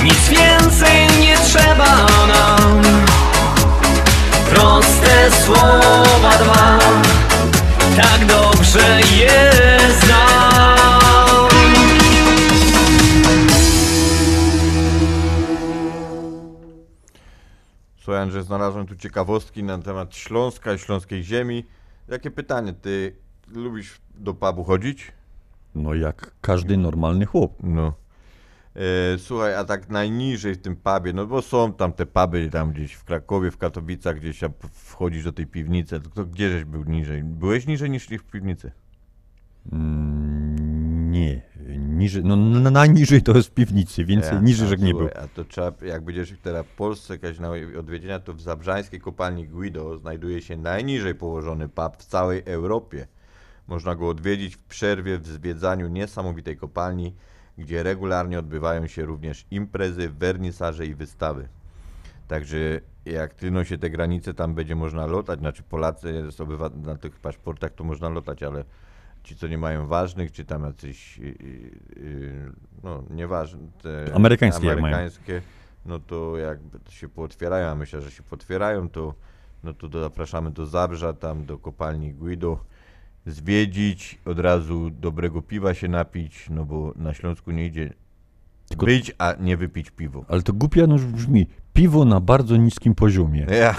Nic więcej nie trzeba nam. Proste słowa dwa Tak dobrze je znam. Słuchaj, Andrzej, znalazłem tu ciekawostki na temat Śląska i śląskiej ziemi. Jakie pytanie, ty lubisz do pubu chodzić? No jak każdy normalny chłop. No. E, słuchaj, a tak najniżej w tym pubie, no bo są tam te puby tam gdzieś w Krakowie, w Katowicach, gdzieś tam wchodzisz do tej piwnicy, to, to gdzie żeś był niżej? Byłeś niżej niż w piwnicy? Mm, nie, niżej, no n- najniżej to jest w piwnicy, więcej Ja, niżej, a że nie był. A to trzeba, jak będziesz teraz w Polsce jakaś na odwiedzienia, to w zabrzańskiej kopalni Guido znajduje się najniżej położony pub w całej Europie. Można go odwiedzić w przerwie w zwiedzaniu niesamowitej kopalni, gdzie regularnie odbywają się również imprezy, wernisaże i wystawy. Także jak tliną się te granice, tam będzie można lotać, znaczy Polacy z na tych paszportach to można lotać, ale ci, co nie mają ważnych, czy tam jacyś, yy, yy, no nieważne, te Amerykańskie jak mają. amerykańskie, no to jakby się pootwierają, a myślę, że się potwierają, to, no to zapraszamy do Zabrza, tam do kopalni Guido, zwiedzić, od razu dobrego piwa się napić, no bo na Śląsku nie idzie być, a nie wypić piwo. Ale to głupia no brzmi. Piwo na bardzo niskim poziomie. Ja.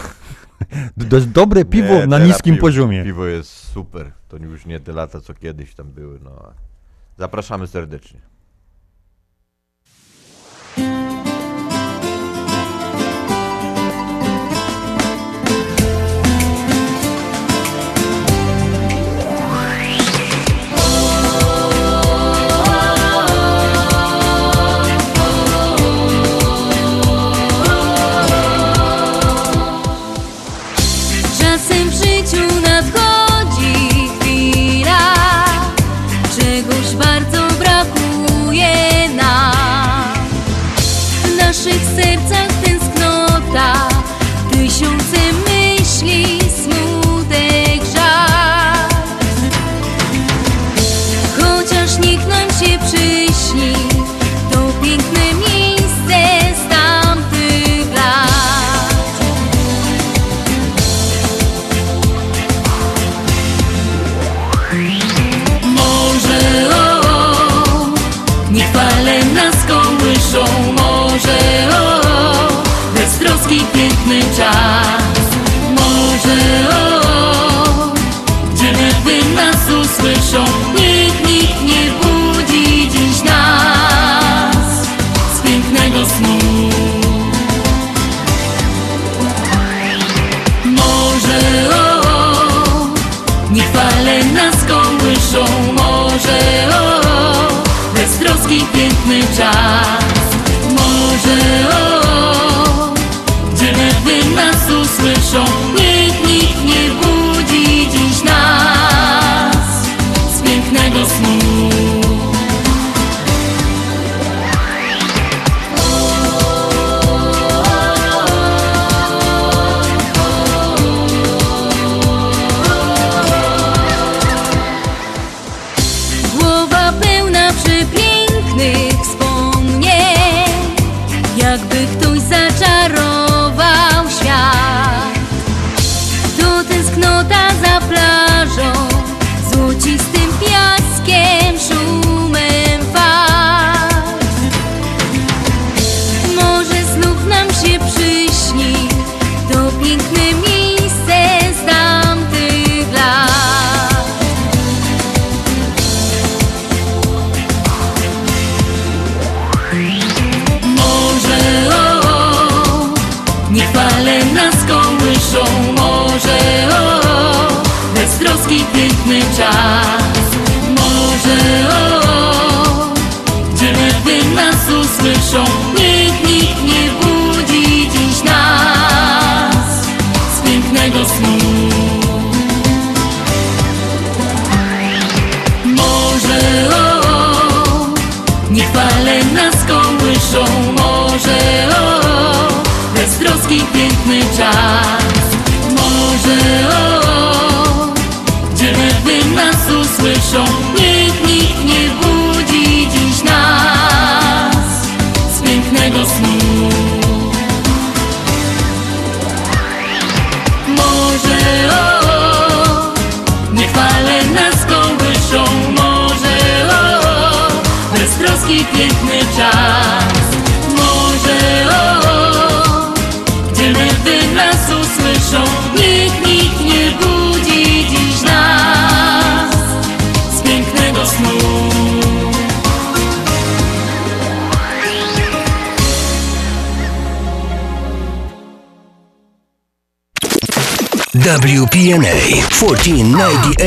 (laughs) Jest dobre piwo Nie, na teraz niskim piwo, poziomie. Piwo jest super. To już nie te lata, co kiedyś tam były. No. Zapraszamy serdecznie. Nerwy nas usłyszą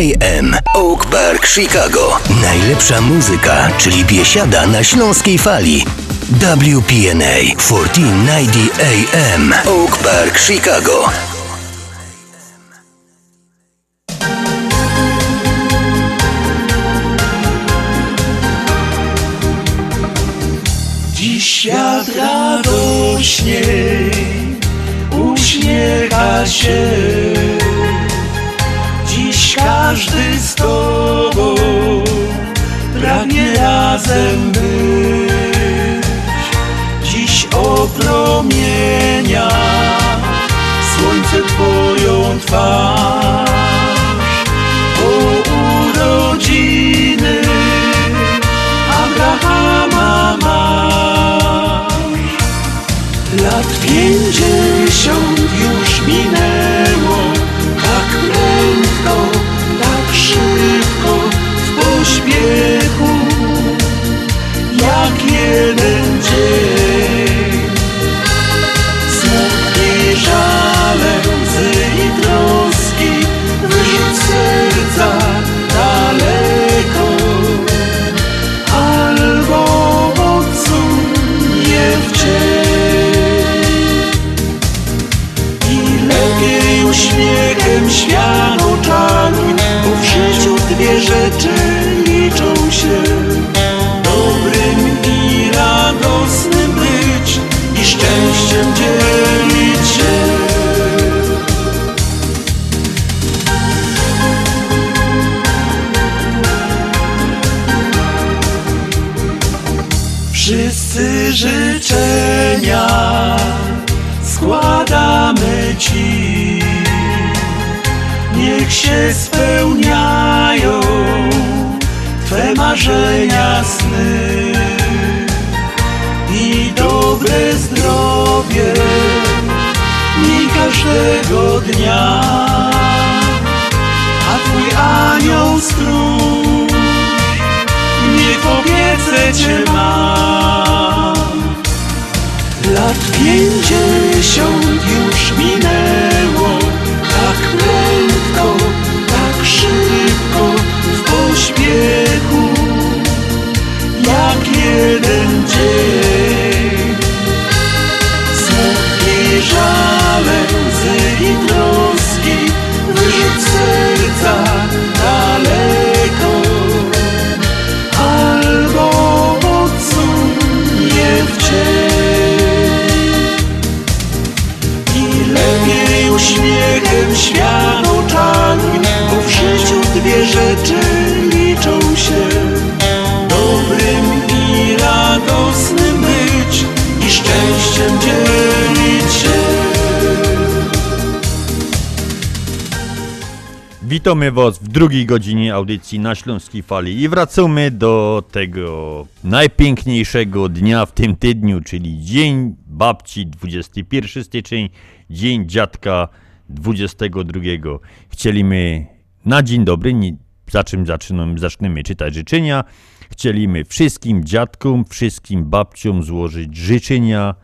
AM Oak Park, Chicago. Najlepsza muzyka, czyli biesiada na śląskiej fali. WPNA 1490 AM Oak Park, Chicago. Dwie rzeczy liczą się. Dobrym i radosnym być i szczęściem dzielić się. Wszyscy życzenia składamy Ci. Niech się Marzenia, sny i dobre zdrowie mi każdego dnia. A Twój anioł stróż niech w Cię ma. Lat pięćdziesiąt już minęło, tak prędko, tak szybko, w pośpiechu, jeden dzień. Smutki, żale, łzy i troski, wyrzuć z serca daleko, albo odsuń je w cień. I lepiej uśmiechem świat Witamy Was w drugiej godzinie audycji na Śląskiej Fali i wracamy do tego najpiękniejszego dnia w tym tygodniu, czyli Dzień Babci 21 styczeń, Dzień Dziadka 22. Chcieliśmy na dzień dobry, za czym zaczynamy, zaczniemy czytać życzenia, chcieliśmy wszystkim dziadkom, wszystkim babciom złożyć życzenia,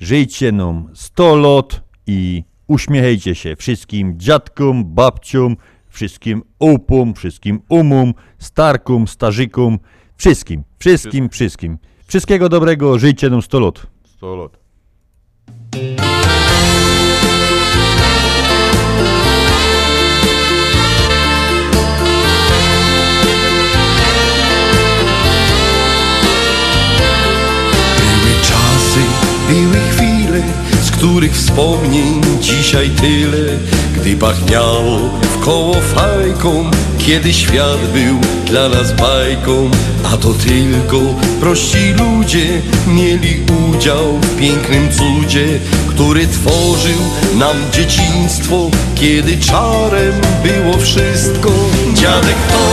żyjcie nam 100 lat i uśmiechajcie się wszystkim dziadkom, babciom, wszystkim upum, wszystkim umum, starkum, starzykum, wszystkim, wszystkim, wszystkim. Wszystkiego dobrego, żyjcie nam 100 lat. 100 lat. Których wspomnień dzisiaj tyle, gdy pachniało w koło fajką, kiedy świat był dla nas bajką, a to tylko prości ludzie mieli udział w pięknym cudzie, który tworzył nam dzieciństwo, kiedy czarem było wszystko. Dziadek to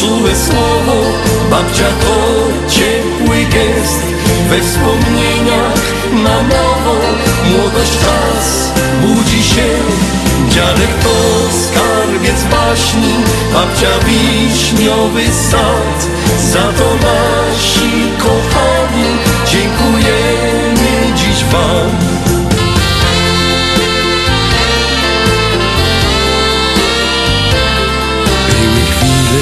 czułe słowo, babcia to ciepły gest, we wspomnieniach na nowo młodość czas budzi się. Dziadek to skarbiec baśni, babcia wiśniowy sad. Za to nasi kochani dziękujemy dziś wam. Były chwile,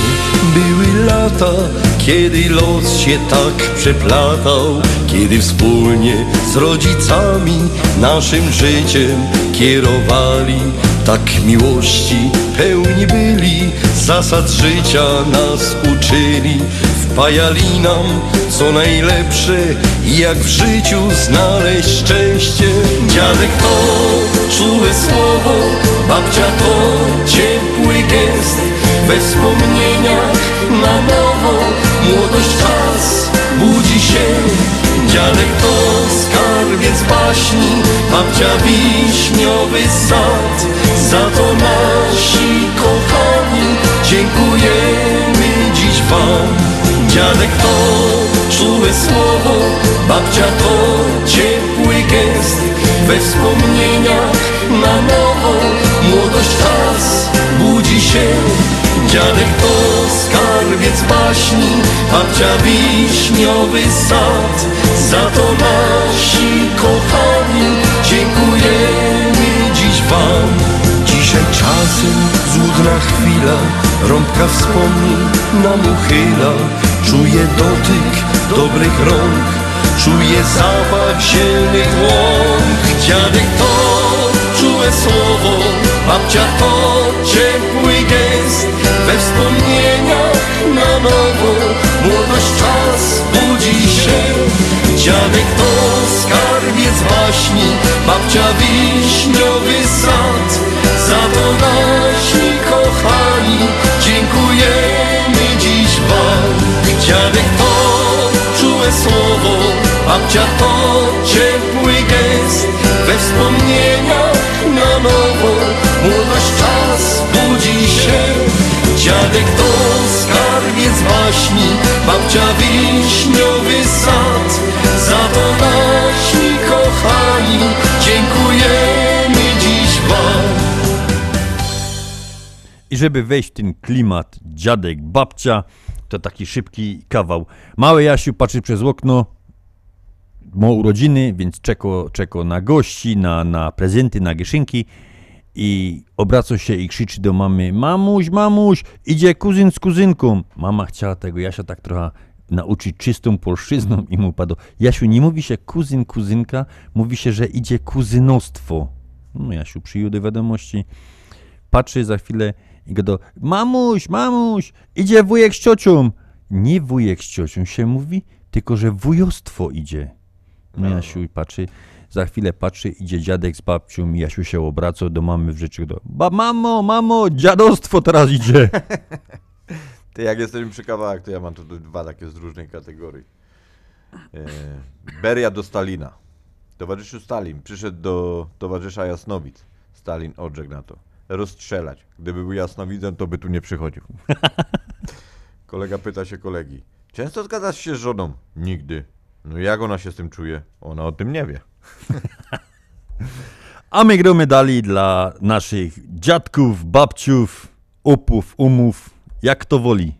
były lata, kiedy los się tak przeplatał, kiedy wspólnie z rodzicami naszym życiem kierowali. Tak miłości pełni byli, zasad życia nas uczyli. Wpajali nam co najlepsze jak w życiu znaleźć szczęście. Dziadek to czułe słowo, babcia to ciepły gest. We wspomnieniach na nowo młodość czas budzi się. Dziadek to skarbiec baśni, babcia wiśniowy sad. Za to nasi kochani dziękujemy dziś wam. Dziadek to czułe słowo, babcia to ciepły gest. We wspomnieniach na nowo młodość czas budzi się. Dziadek to skarbiec baśni, babcia wiśniowy sad. Za to nasi kochani dziękujemy dziś wam. Dzisiaj czasem złudna chwila, rąbka wspomnień nam uchyla. Czuję dotyk dobrych rąk, czuję zapach zielnych łąk. Dziadek to słowo, babcia to ciepły gest. We wspomnieniach na nowo młodość czas budzi się. Dziadek to skarbiec baśni, babcia wiśniowy sad. Za to nasi kochani dziękujemy dziś wam. Dziadek to czułe słowo, babcia to ciepły gest. We wspomnieniach na nowo młodość czas budzi się. Dziadek to skarbiec baśni, babcia wiśniowy sad. Za to nasi kochani dziękujemy dziś wam. I żeby wejść w ten klimat dziadek, babcia, to taki szybki kawał. Mały Jasiu patrzy przez okno, ma urodziny, więc czeko, czeko na gości, na, na prezenty, na gieszynki i obraca się i krzyczy do mamy mamuś, mamuś, idzie kuzyn z kuzynką. Mama chciała tego Jasia tak trochę nauczyć czystą polszczyzną i mu padło, Jasiu, nie mówi się kuzyn, kuzynka, mówi się, że idzie kuzynostwo. No Jasiu przyjął do wiadomości, patrzy za chwilę i go do mamuś, mamuś, idzie wujek z ciocią. Nie wujek z ciocią się mówi, tylko że wujostwo idzie. No Jasiu i patrzy, za chwilę patrzy, idzie dziadek z babcią i Jasiu się obraca do mamy w życiu do ba, mamo, mamo, dziadostwo teraz idzie. (laughs) Ty jak jesteśmy przy kawałach, to ja mam tu dwa takie z różnych kategorii. E, Beria do Stalina. Towarzyszu Stalin przyszedł do towarzysza Jasnowic. Stalin odrzekł na to. Rozstrzelać. Gdyby był jasnowidzem, to by tu nie przychodził. (laughs) Kolega pyta się kolegi. Często zgadzasz się z żoną? Nigdy. No jak ona się z tym czuje? Ona o tym nie wie. (laughs) A my gramy dalej dla naszych dziadków, babciów, upów, umów, jak to woli.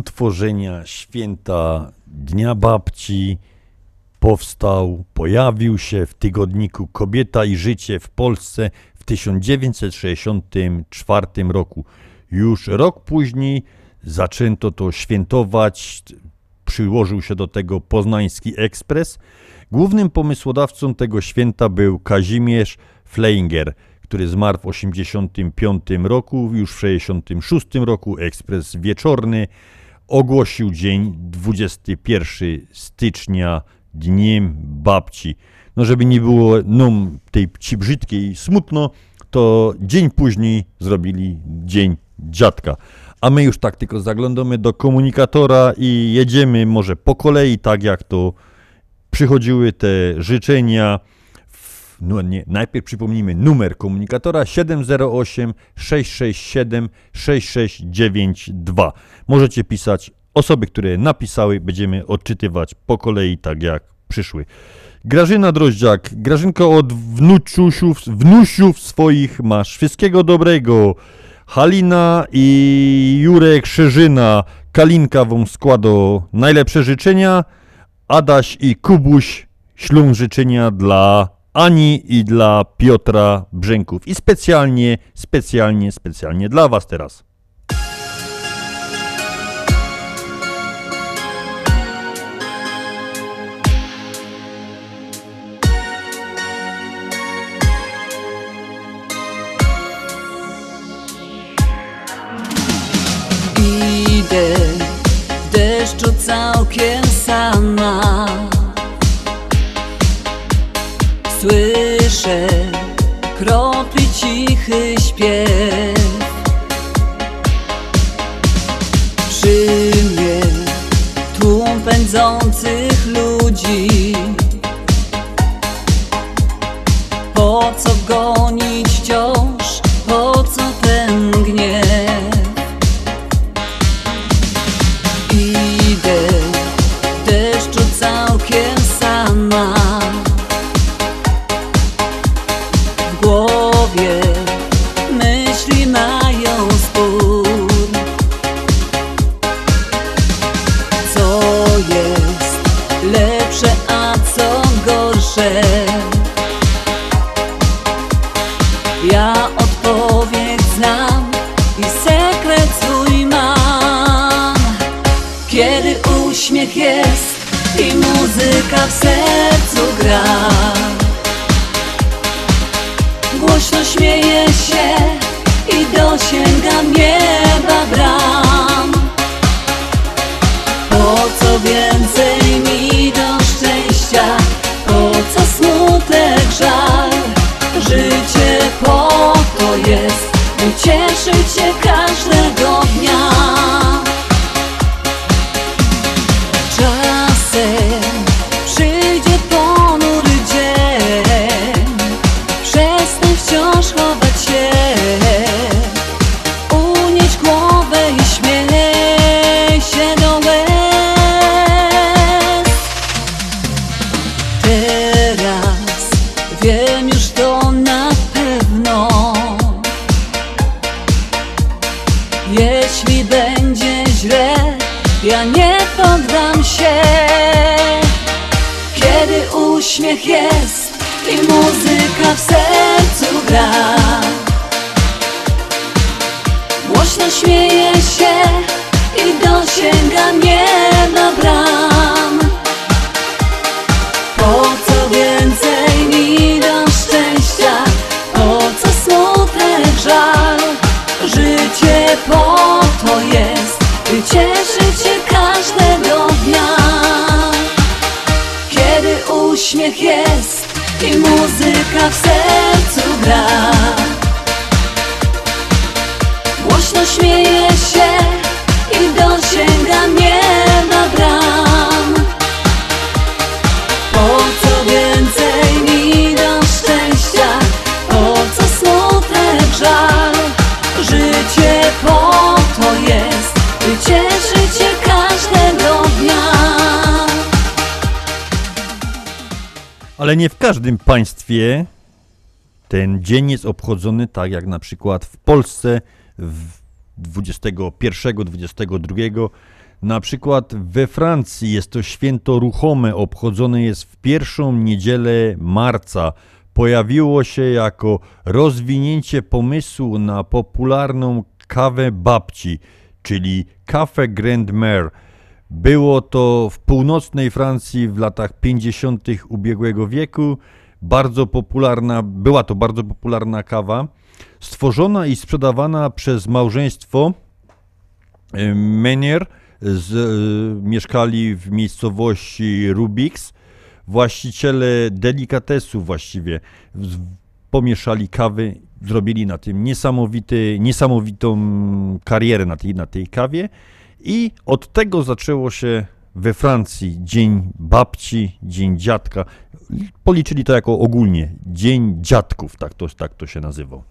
Utworzenia święta Dnia Babci powstał, pojawił się w tygodniku Kobieta i Życie w Polsce w 1964 roku. Już rok później zaczęto to świętować, przyłożył się do tego Poznański Ekspres. Głównym pomysłodawcą tego święta był Kazimierz Fleinger, który zmarł w 1985 roku, już w 1966 roku Ekspres Wieczorny ogłosił dzień 21 stycznia Dniem Babci. No żeby nie było nam tej pci brzydkiej smutno, to dzień później zrobili Dzień Dziadka. A my już tak tylko zaglądamy do komunikatora i jedziemy może po kolei, tak jak to przychodziły te życzenia. No nie, najpierw przypomnijmy numer komunikatora 708 667 6692. Możecie pisać osoby, które napisały, będziemy odczytywać po kolei, tak jak przyszły. Grażyna Droździak, Grażynko od wnuciusiów, wnusiów swoich masz wszystkiego dobrego. Halina i Jurek Szerzyna, Kalinka wam składo najlepsze życzenia. Adaś i Kubuś ślą życzenia dla Ani i dla Piotra Brzęków. I specjalnie, specjalnie, specjalnie dla was teraz. Idę deszczu całkiem sama Słyszę kropli cichy śpiew. Przy mnie tłum pędzących ludzi. Po co gonić muzyka w sercu gra. Głośno śmieje się i dosięgam nieba bram. Po co więcej mi do szczęścia, po co smutek, żal? Życie po to jest, by cieszyć w sercu gra. Głośno śmieje się i dosięga mnie do bram Po co więcej mi do szczęścia, po co smutek, żal? Życie po to jest, by cieszyć się każdego dnia. Kiedy uśmiech jest i muzyka w sercu gra. Głośno śmieje się i mnie Ale nie w każdym państwie ten dzień jest obchodzony tak jak na przykład w Polsce w 21-22. Na przykład we Francji jest to święto ruchome, obchodzone jest w pierwszą niedzielę marca. Pojawiło się jako rozwinięcie pomysłu na popularną kawę babci, czyli Café Grand Mère. Było to w północnej Francji w latach 50. ubiegłego wieku. Bardzo popularna, była to bardzo popularna kawa, stworzona i sprzedawana przez małżeństwo e, Menier, z, e, mieszkali w miejscowości Rubix. Właściciele delikatesu właściwie pomieszali kawy, zrobili na tym niesamowity, niesamowitą karierę na tej, na tej kawie i od tego zaczęło się we Francji Dzień Babci, Dzień Dziadka. Policzyli to jako ogólnie Dzień Dziadków, tak to, tak to się nazywał.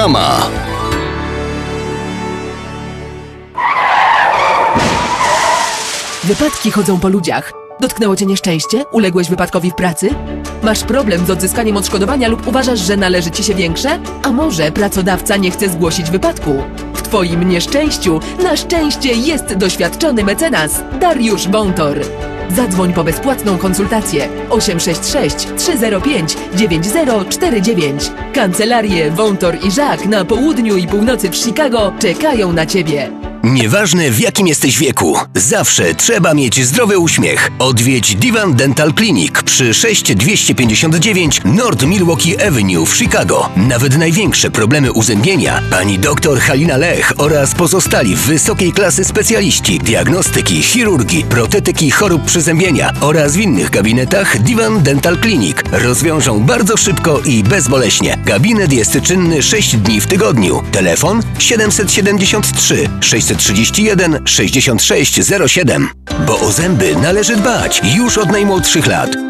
Reklama. Wypadki chodzą po ludziach. Dotknęło cię nieszczęście? Uległeś wypadkowi w pracy? Masz problem z odzyskaniem odszkodowania lub uważasz, że należy ci się większe? A może pracodawca nie chce zgłosić wypadku? W twoim nieszczęściu na szczęście jest doświadczony mecenas Dariusz Wątor. Zadzwoń po bezpłatną konsultację 866 305 9049. Kancelarie Wątor i Żak na południu i północy w Chicago czekają na ciebie. Nieważne w jakim jesteś wieku, zawsze trzeba mieć zdrowy uśmiech. Odwiedź Divan Dental Clinic przy 6259 North Milwaukee Avenue w Chicago. Nawet największe problemy uzębienia pani dr Halina Lech oraz pozostali wysokiej klasy specjaliści diagnostyki, chirurgii, protetyki chorób przyzębienia oraz w innych gabinetach Divan Dental Clinic rozwiążą bardzo szybko i bezboleśnie. Gabinet jest czynny 6 dni w tygodniu. Telefon 773 631 6607. Bo o zęby należy dbać już od najmłodszych lat.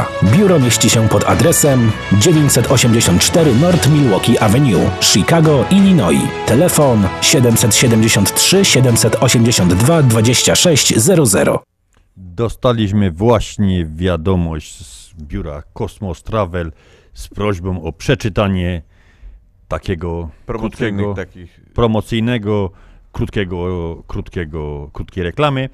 Biuro mieści się pod adresem 984 North Milwaukee Avenue, Chicago, Illinois. Telefon 773 782 2600. Dostaliśmy właśnie wiadomość z biura Cosmos Travel z prośbą o przeczytanie takiego Promocyjnych krótkiego, takich- promocyjnego, krótkiego, krótkiego, krótkiej reklamy.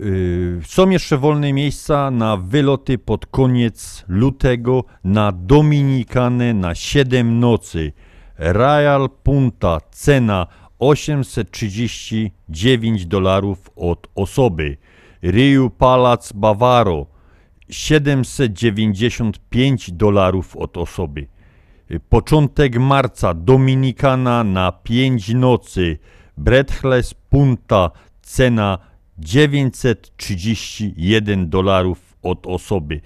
Yy, Są jeszcze wolne miejsca na wyloty pod koniec lutego na Dominikanę na 7 nocy. Royal Punta cena 839 dolarów od osoby. Riu Palace Bavaro 795 dolarów od osoby. Początek marca Dominikana na 5 nocy. Breathless Punta cena 931 dolarów od osoby.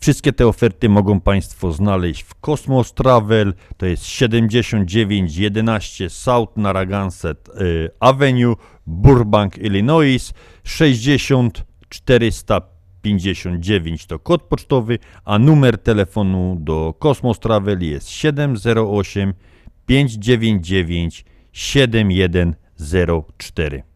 Wszystkie te oferty mogą Państwo znaleźć w Cosmos Travel, to jest 7911 South Narragansett y, Avenue, Burbank, Illinois, 60 459 to kod pocztowy, a numer telefonu do Cosmos Travel jest 708 599 7104.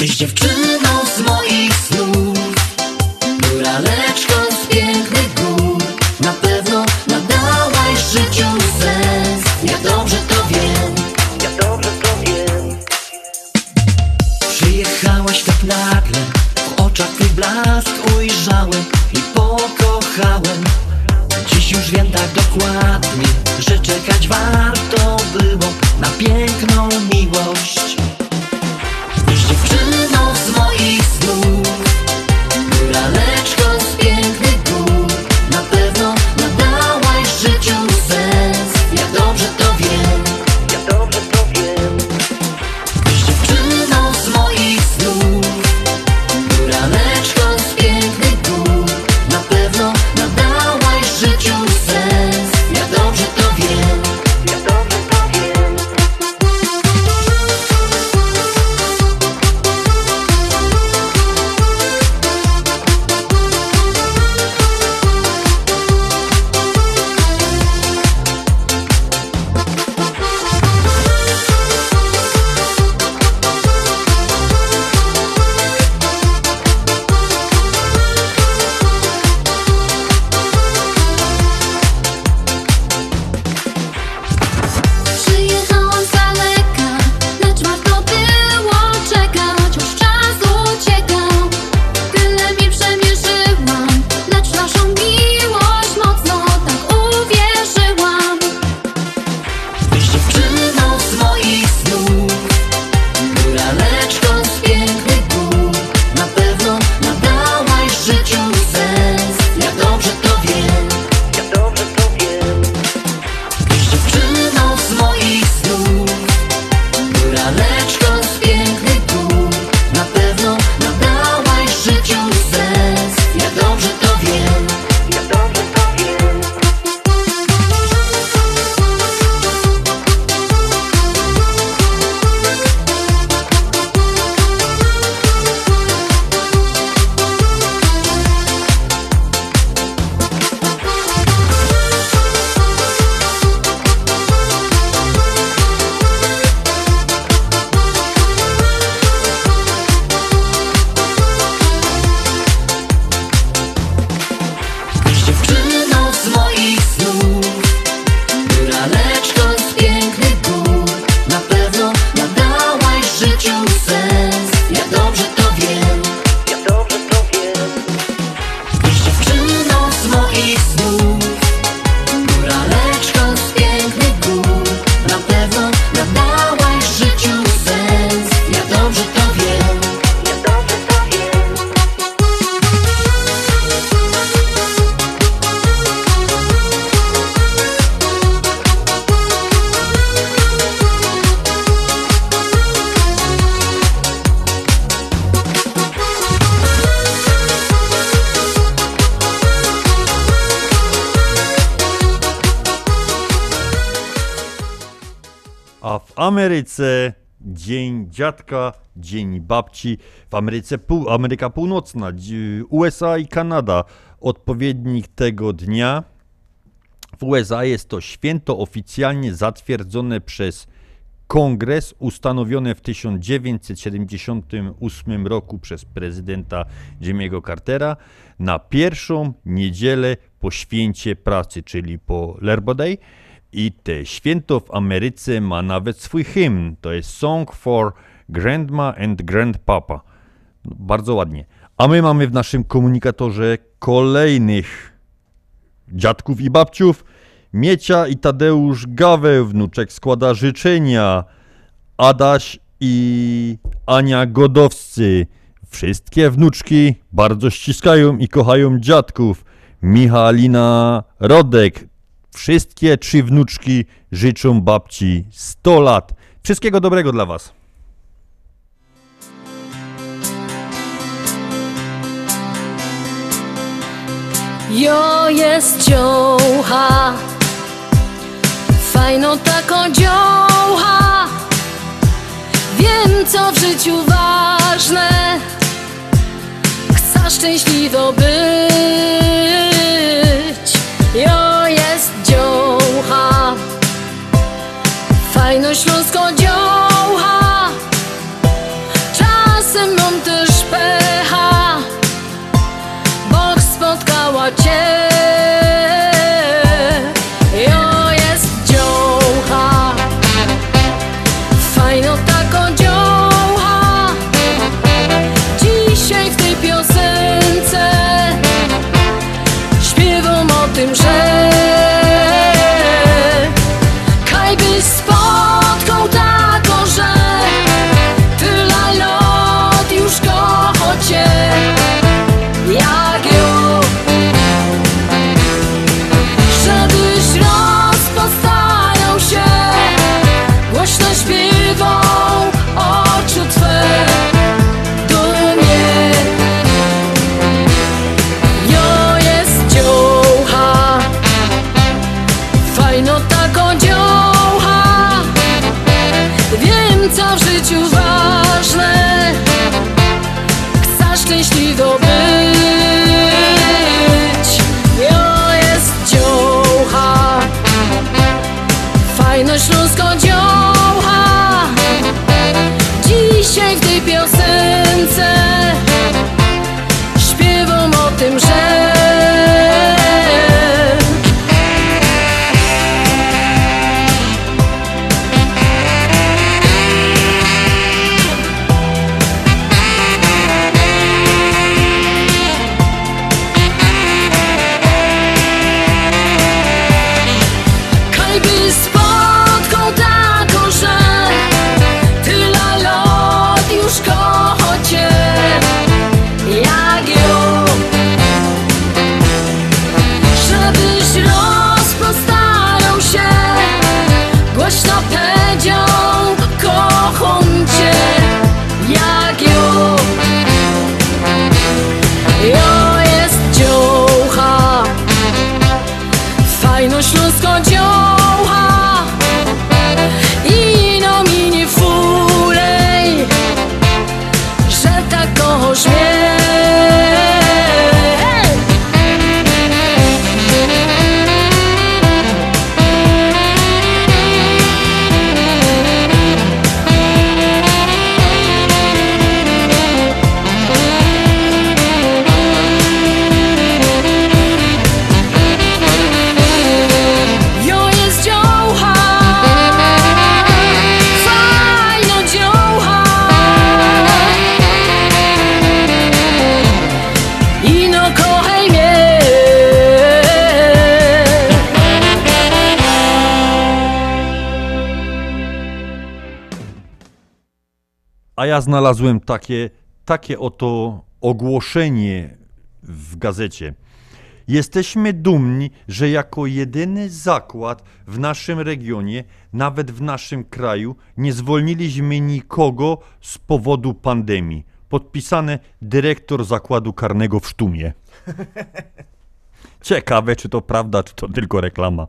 Tyś dziewczyną z moich snów. Góraleczką z pięknych gór. Na pewno nadałaś życiu sens. Ja dobrze to wiem. Ja dobrze to wiem. Przyjechałaś tak nagle. W oczach twój blask ujrzałem I pokochałem. Dziś już wiem tak dokładnie Że czekać warto było na piękną miłość Ameryce Dzień Dziadka, Dzień Babci. W Ameryce pół, Ameryka Północna, USA i Kanada. Odpowiednik tego dnia. W USA jest to święto oficjalnie zatwierdzone przez Kongres ustanowione w 1978 roku przez prezydenta Jimmy'ego Cartera na pierwszą niedzielę po święcie pracy, czyli po Labor Day. I te święto w Ameryce ma nawet swój hymn. To jest Song for Grandma and Grandpapa. Bardzo ładnie. A my mamy w naszym komunikatorze kolejnych dziadków i babciów. Miecia i Tadeusz Gaweł, wnuczek składa życzenia. Adaś i Ania Godowscy. Wszystkie wnuczki bardzo ściskają i kochają dziadków. Michalina Rodek. Wszystkie trzy wnuczki życzą babci 100 lat. Wszystkiego dobrego dla Was. Jo jest dziołcha Fajno tako dziołcha Wiem co w życiu ważne Chcę szczęśliwo być Ai, nos nos znalazłem takie, takie oto ogłoszenie w gazecie. Jesteśmy dumni, że jako jedyny zakład w naszym regionie, nawet w naszym kraju, nie zwolniliśmy nikogo z powodu pandemii. Podpisane dyrektor zakładu karnego w Sztumie. (laughs) Ciekawe, czy to prawda, czy to tylko reklama.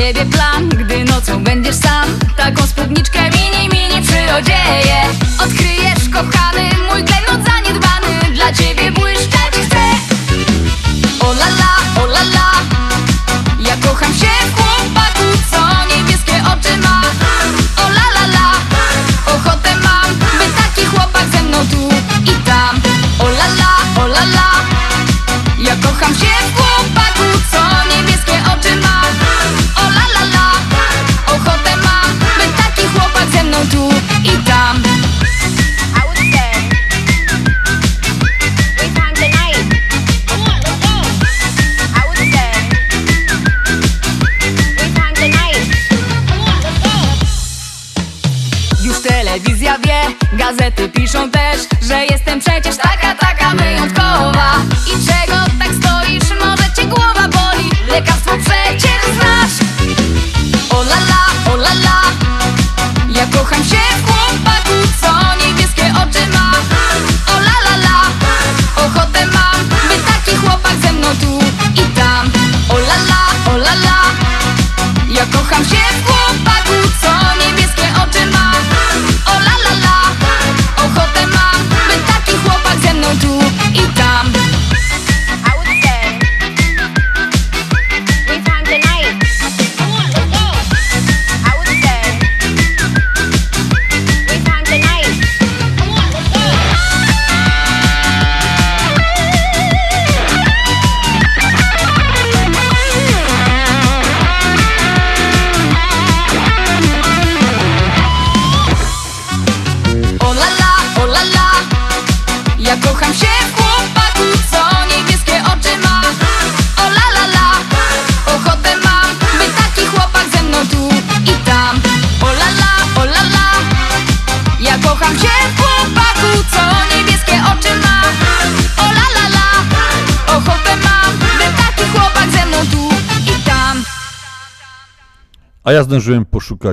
Ciebie plan, gdy nocą będziesz sam. Taką spódniczkę mini, mini przyodzieję Odkryjesz, kochany, mój klejnot zaniedbany. Dla ciebie błyszczeć chcę. O la la, o la la Ja kocham się w chłopaku, co niebieskie oczy ma. O la la la Ochotę mam, by taki chłopak ze mną tu i tam. O la la, o la la ja kocham się w chłopaku, Kobiety piszą też, że jestem przecież taka, taka wyjątkowa I czego tak stoisz? Może cię głowa boli? Lekarstwo przecież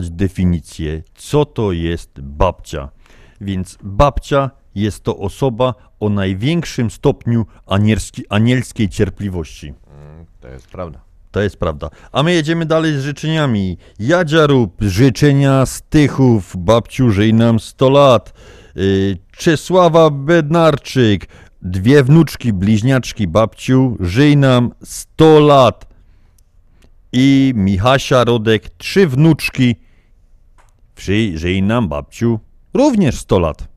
zdążyłem poszukać definicję, co to jest babcia. Więc babcia jest to osoba o największym stopniu anielski, anielskiej cierpliwości. To jest prawda. To jest prawda. A my jedziemy dalej z życzeniami. Jadzia rób życzenia z Tychów, babciu żyj nam 100 lat. Yy, Czesława Bednarczyk, dwie wnuczki, bliźniaczki, babciu żyj nam 100 lat. I Michasia Rodek, trzy wnuczki, żyj nam babciu również 100 lat.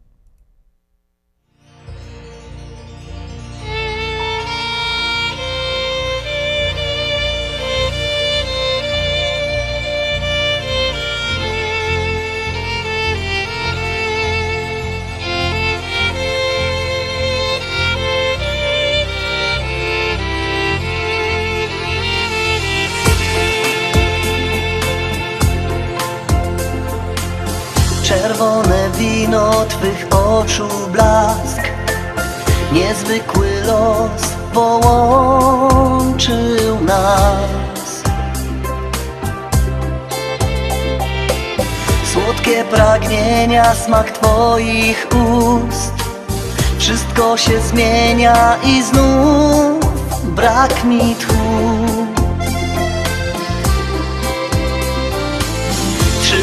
Czerwone wino Twych oczu blask. Niezwykły los połączył nas. Słodkie pragnienia, smak Twoich ust. Wszystko się zmienia i znów brak mi tchu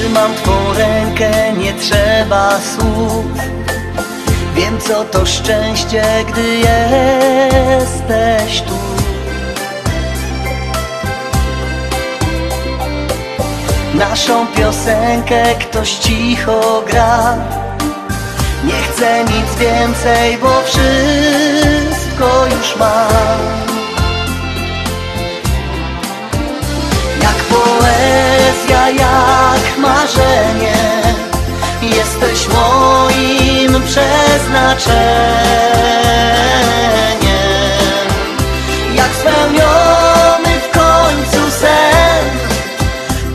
Trzymam Twą rękę, nie trzeba słów. Wiem co to szczęście, gdy jesteś tu. Naszą piosenkę ktoś cicho gra. Nie chcę nic więcej, bo wszystko już mam. Jak poezja, jak marzenie. Jesteś moim przeznaczeniem. Jak spełniony w końcu sen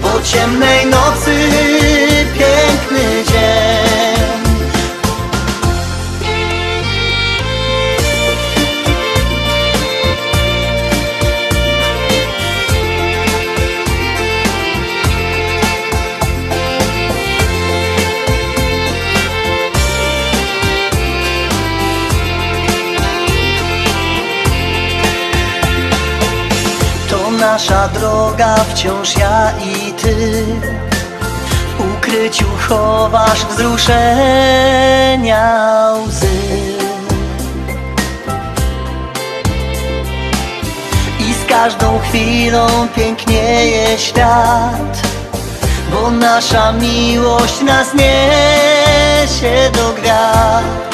Po ciemnej nocy nasza droga, wciąż ja i ty. W ukryciu chowasz wzruszenia łzy. I z każdą chwilą pięknieje świat Bo nasza miłość nas niesie do gwiazd.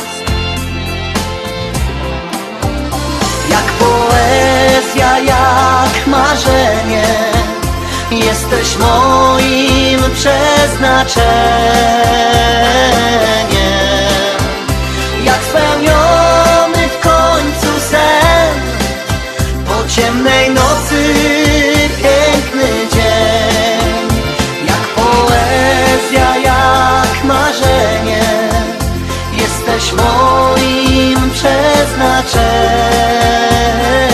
Jak poezja, jak marzenie. Jesteś moim przeznaczeniem. Jak spełniony w końcu sen. Po ciemnej nocy piękny dzień. Jak poezja, jak marzenie. Jesteś moim przeznaczeniem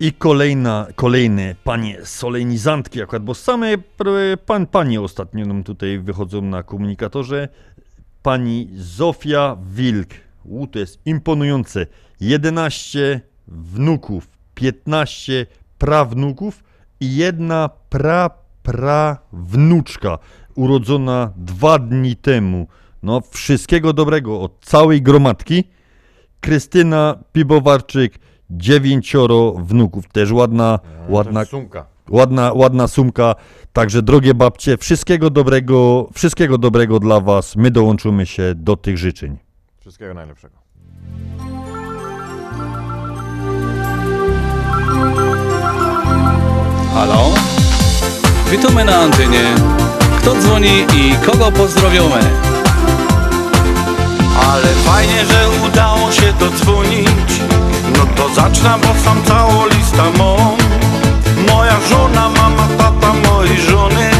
I kolejna, kolejne panie solenizantki akurat, bo same pan, panie ostatnio nam tutaj wychodzą na komunikatorze. Pani Zofia Wilk. U, to jest imponujące. 11 wnuków, 15 prawnuków i jedna pra, prawnuczka urodzona dwa dni temu. No, wszystkiego dobrego od całej gromadki. Krystyna Pibowarczyk, dziewięcioro wnuków, też ładna, ładna sumka. Ładna, ładna sumka. Także drogie babcie, wszystkiego dobrego, wszystkiego dobrego dla was. My dołączymy się do tych życzeń. Wszystkiego najlepszego. Halo? Witamy na antenie. Kto dzwoni i kogo pozdrowiamy? Ale fajnie, że udało się dodzwonić No to zacznę, bo sam całą listę mam. Moja żona, mama, tata mojej żony.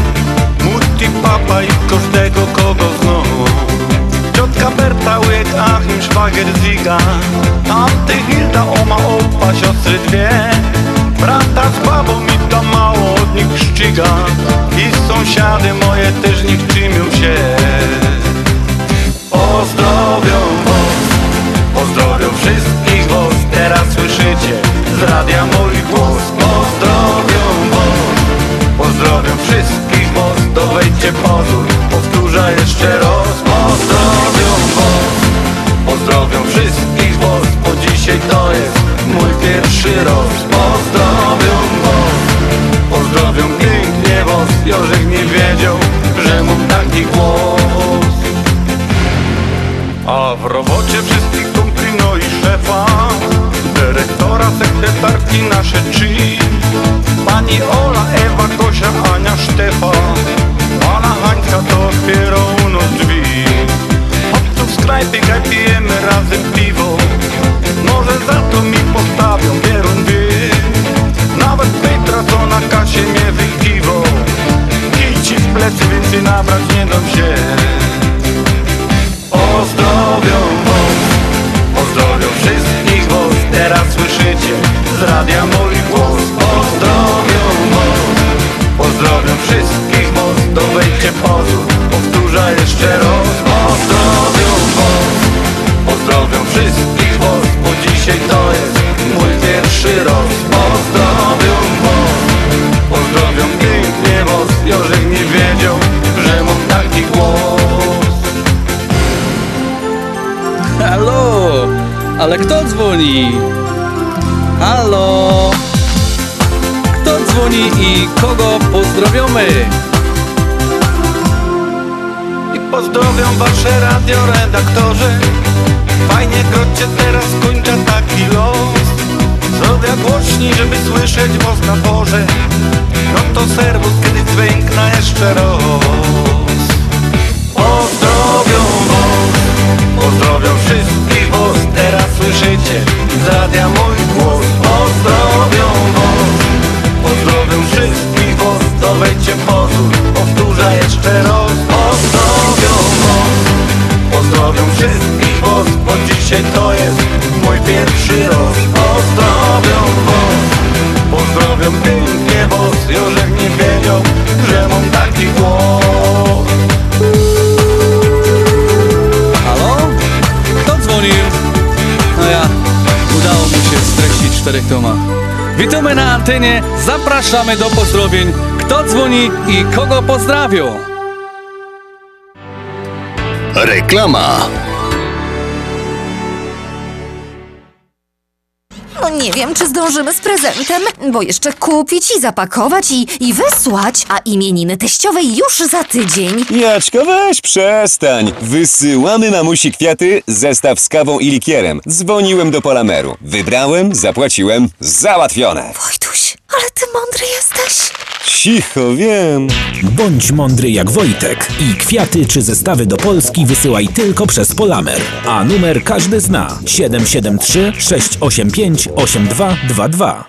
Mutti, papa i każdego kogo znam. Ciotka Berta, łyk, Achim, szwagier, Ziga. Tamty Hilda, oma, opa, siostry dwie. Brata z babą i to mało od nich szczyga I sąsiady moje też niech czymią się. Pozdrowią was, pozdrowią wszystkich Teraz słyszycie. Z radia mój głos. Pozdrowią was, pozdrowią wszystkich was To wejdźcie pozór, powtórzę jeszcze raz. Pozdrowią was, pozdrowią wszystkich was Bo dzisiaj to jest mój pierwszy raz Pozdrowią was, pozdrowią pięknie was Jorzek nie wiedział, że mógł taki głos. A w robocie wszystkich kumpli, no i szefa Dyrektora, sekretarki, nasze trzy. Pani Ola, Ewa, Gosia, Ania, Sztefa Pana Hańska to otwiera u nas drzwi. Hop tu w sklepie, pijemy razem piwo. Może za to mi postawią pozdrowią wasze radioredaktorzy Fajnie krocie teraz kończę taki los. Zrobię głośniej, żeby słyszeć was na porze No to serwus, kiedy dźwiękna jeszcze raz. Pozdrowią was, pozdrowią wszystkich was. Teraz słyszycie z radia mój Dzisiaj to jest mój pierwszy raz Pozdrowią was, pozdrowią pięknie was Jorzek nie wiedział, że mam taki głos Halo? Kto dzwonił? No ja, udało mi się streścić w czterech tomach. Witamy na antenie, zapraszamy do pozdrowień. Kto dzwoni i kogo pozdrawią? Reklama. Nie wiem, czy zdążymy z prezentem, bo jeszcze kupić i zapakować i, i wysłać, a imieniny teściowej już za tydzień. Jaczko, weź przestań. Wysyłamy mamusi kwiaty, zestaw z kawą i likierem. Dzwoniłem do Polameru. Wybrałem, zapłaciłem, załatwione. Wojtuś, ale ty mądry jesteś. Cicho, wiem. Bądź mądry jak Wojtek i kwiaty czy zestawy do Polski wysyłaj tylko przez Polamer. A numer każdy zna 773 685 8222.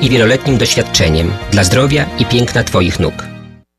i wieloletnim doświadczeniem dla zdrowia i piękna Twoich nóg.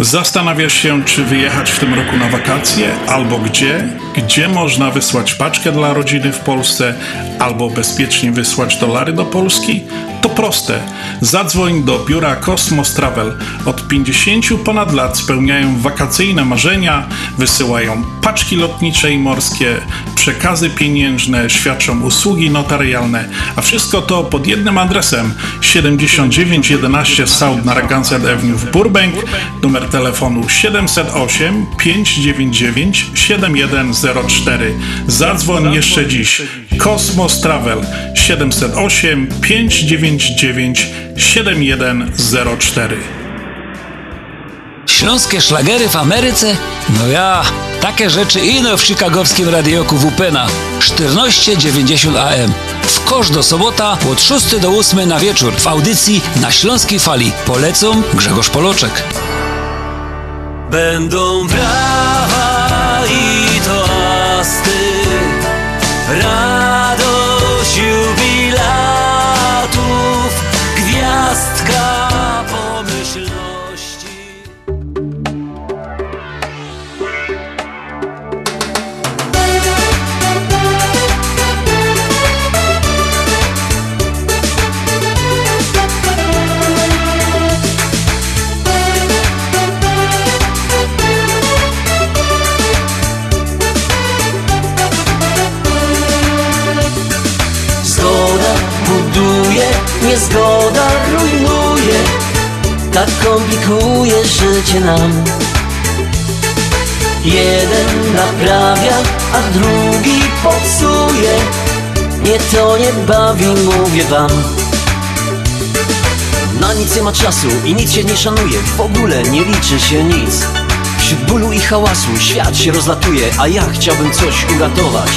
Zastanawiasz się, czy wyjechać w tym roku na wakacje, albo gdzie? Gdzie można wysłać paczkę dla rodziny w Polsce, albo bezpiecznie wysłać dolary do Polski? To proste. Zadzwoń do biura Cosmos Travel. Od 50 ponad lat spełniają wakacyjne marzenia, wysyłają paczki lotnicze i morskie, przekazy pieniężne, świadczą usługi notarialne, a wszystko to pod jednym adresem 7911 South Narragansett Avenue w Burbank, numer telefonu 708 599 7104. Zadzwoń jeszcze dziś. Kosmos Travel 708 599 7104. Śląskie szlagery w Ameryce? No ja, takie rzeczy ino w chicagowskim radioku WP na 1490 AM. W kosz do sobota od 6 do 8 na wieczór w audycji na Śląskiej Fali. Polecą Grzegorz Poloczek. Będą brawa komplikuje życie nam. Jeden naprawia, a drugi popsuje. Nie to nie bawi, mówię wam. Na nic nie ma czasu i nic się nie szanuje. W ogóle nie liczy się nic. Wśród bólu i hałasu świat się rozlatuje A ja chciałbym coś uratować.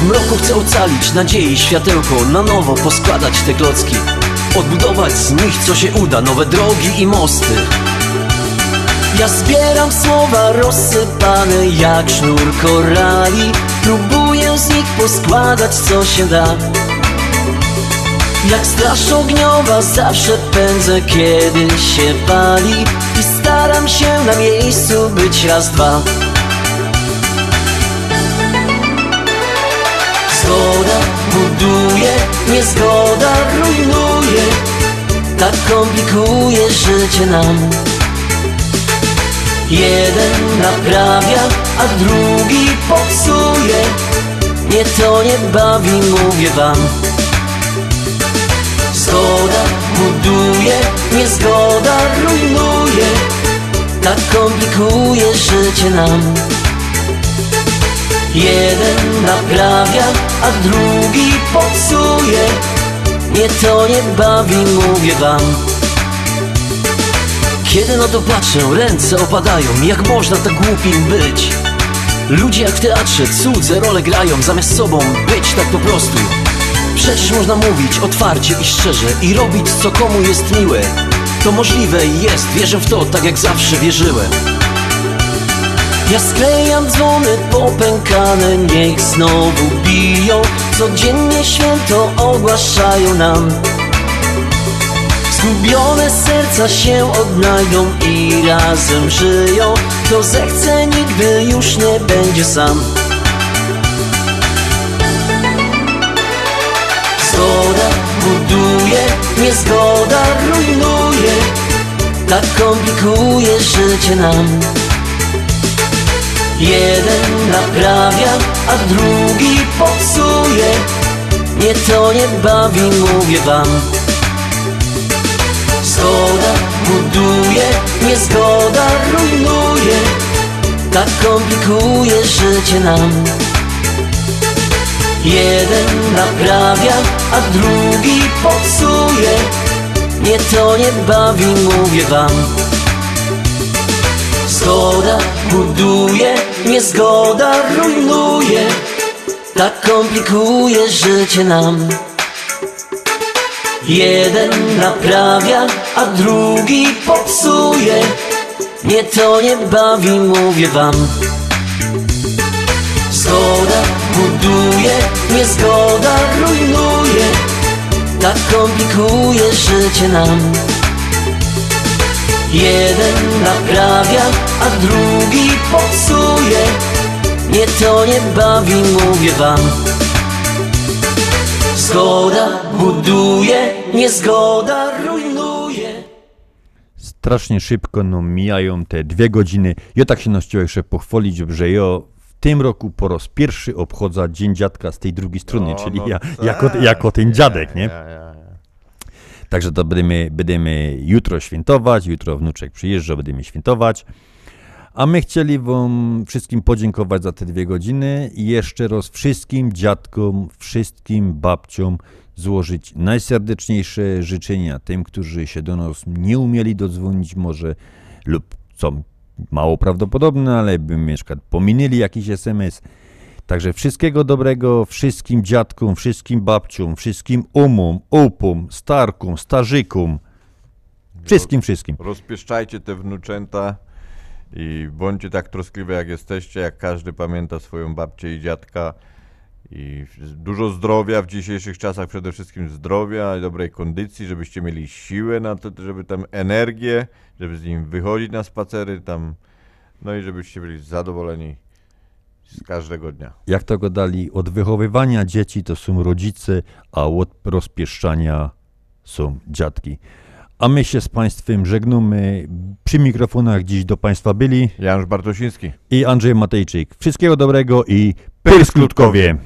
W mroku chcę ocalić nadziei światełko Na nowo poskładać te klocki Odbudować z nich co się uda. Nowe drogi i mosty. Ja zbieram słowa rozsypane jak sznur korali. Próbuję z nich poskładać co się da. Jak straż ogniowa zawsze pędzę kiedy się pali. I staram się na miejscu być raz, dwa. Zgoda buduje, niezgoda rujnuje Tak komplikuje życie nam. Jeden naprawia, a drugi popsuje. Nie to nie bawi, mówię wam. Zgoda buduje, niezgoda rujnuje. Tak komplikuje życie nam. Jeden naprawia, a drugi popsuje Nie to nie bawi, mówię wam. Kiedy na to patrzę, ręce opadają Jak można tak głupim być? Ludzie jak w teatrze cudze role grają Zamiast sobą być tak po prostu. Przecież można mówić otwarcie i szczerze I robić co komu jest miłe. To możliwe i jest, wierzę w to tak jak zawsze wierzyłem ja sklejam dzwony popękane, niech znowu biją. Codziennie święto ogłaszają nam. Zgubione serca się odnajdą i razem żyją. Kto zechce nigdy już nie będzie sam. Zgoda buduje, niezgoda rujnuje. Tak komplikuje życie nam Jeden naprawia, a drugi popsuje. Nie to nie bawi, mówię wam. Zgoda buduje, niezgoda rujnuje. Tak komplikuje życie nam. Jeden naprawia, a drugi popsuje. Nie to nie bawi, mówię wam Zgoda buduje, niezgoda rujnuje. Tak komplikuje życie nam. Jeden naprawia, a drugi popsuje. Nie to nie bawi, mówię wam. Zgoda buduje, niezgoda rujnuje. Tak komplikuje życie nam Jeden naprawia, a drugi popsuje Nie to nie bawi, mówię wam Zgoda buduje, niezgoda rujnuje Strasznie szybko no, mijają te dwie godziny. Ja tak się chciałem jeszcze pochwalić, że ja w tym roku po raz pierwszy obchodzę Dzień Dziadka z tej drugiej strony, No, czyli no ja, tak. jako, jako ten dziadek, nie? Ja, ja, ja. Także to będziemy, będziemy jutro świętować, jutro wnuczek przyjeżdża, będziemy świętować. A my chcieli Wam wszystkim podziękować za te dwie godziny i jeszcze raz wszystkim dziadkom, wszystkim babciom złożyć najserdeczniejsze życzenia tym, którzy się do nas nie umieli dodzwonić może lub co mało prawdopodobne, ale by mieszkać pominęli jakiś SMS. Także wszystkiego dobrego wszystkim dziadkom, wszystkim babciom, wszystkim umom, upom, starkom, starzykom. Wszystkim, wszystkim. Rozpieszczajcie te wnuczęta i bądźcie tak troskliwe jak jesteście, jak każdy pamięta swoją babcię i dziadka. I dużo zdrowia w dzisiejszych czasach, przede wszystkim zdrowia i dobrej kondycji, żebyście mieli siłę na to, żeby tam energię, żeby z nim wychodzić na spacery tam, no i żebyście byli zadowoleni z każdego dnia. Jak to go dali? Od wychowywania dzieci to są rodzice, a od rozpieszczania są dziadki. A my się z Państwem żegnamy. Przy mikrofonach dziś do Państwa byli Janusz Bartosiński i Andrzej Matejczyk. Wszystkiego dobrego i Pyrskutkowie!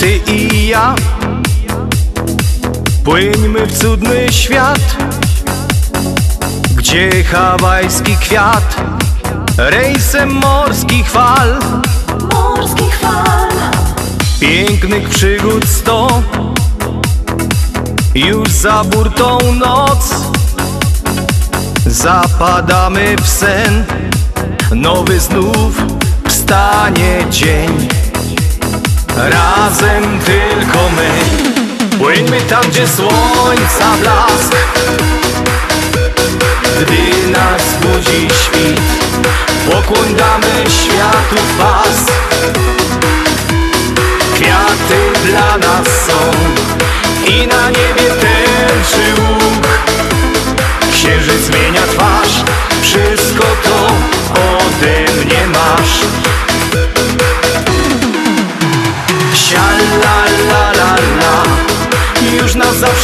Ty i ja Płyńmy w cudny świat Gdzie hawajski kwiat Rejsem morskich fal. Morskich fal Pięknych przygód sto. Już za burtą noc Zapadamy w sen. Nowy znów wstanie dzień Razem tylko my. Płyńmy tam, gdzie słońca blask. Gdy nas budzi świt Pokłoń damy światu pas Kwiaty dla nas są I na niebie tęczy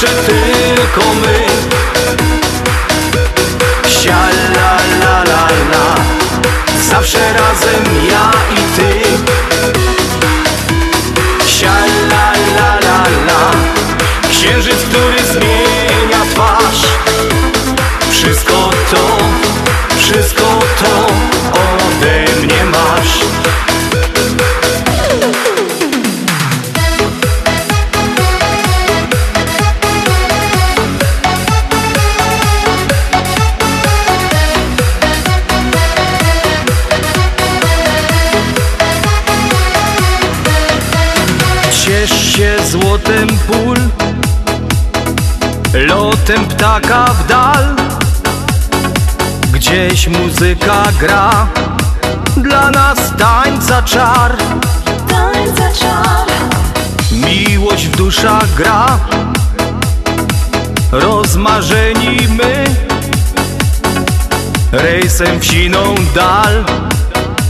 zawsze tylko my. Sia la la la la. Zawsze razem ja i ty. Sia la la la la. Księżyc, który zmienia twarz. Wszystko to, wszystko to złotem pól Lotem ptaka w dal. Gdzieś muzyka gra. Dla nas tańca czar. Tańca czar. Miłość w duszach gra. Rozmarzeni my. Rejsem w siną dal.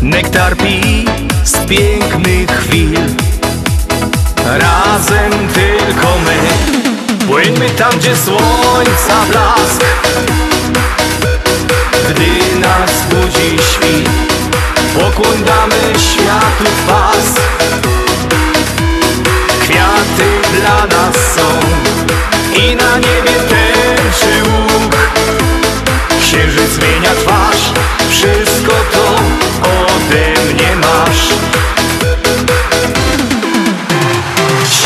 Nektar pi z pięknych chwil Razem tylko my. Płyńmy tam, gdzie słońca blask. Gdy nas budzi świt Pokłoń damy światu pas. Kwiaty dla nas są I na niebie tęczy łuk. Księżyc zmienia twarz Wszystko to ode mnie masz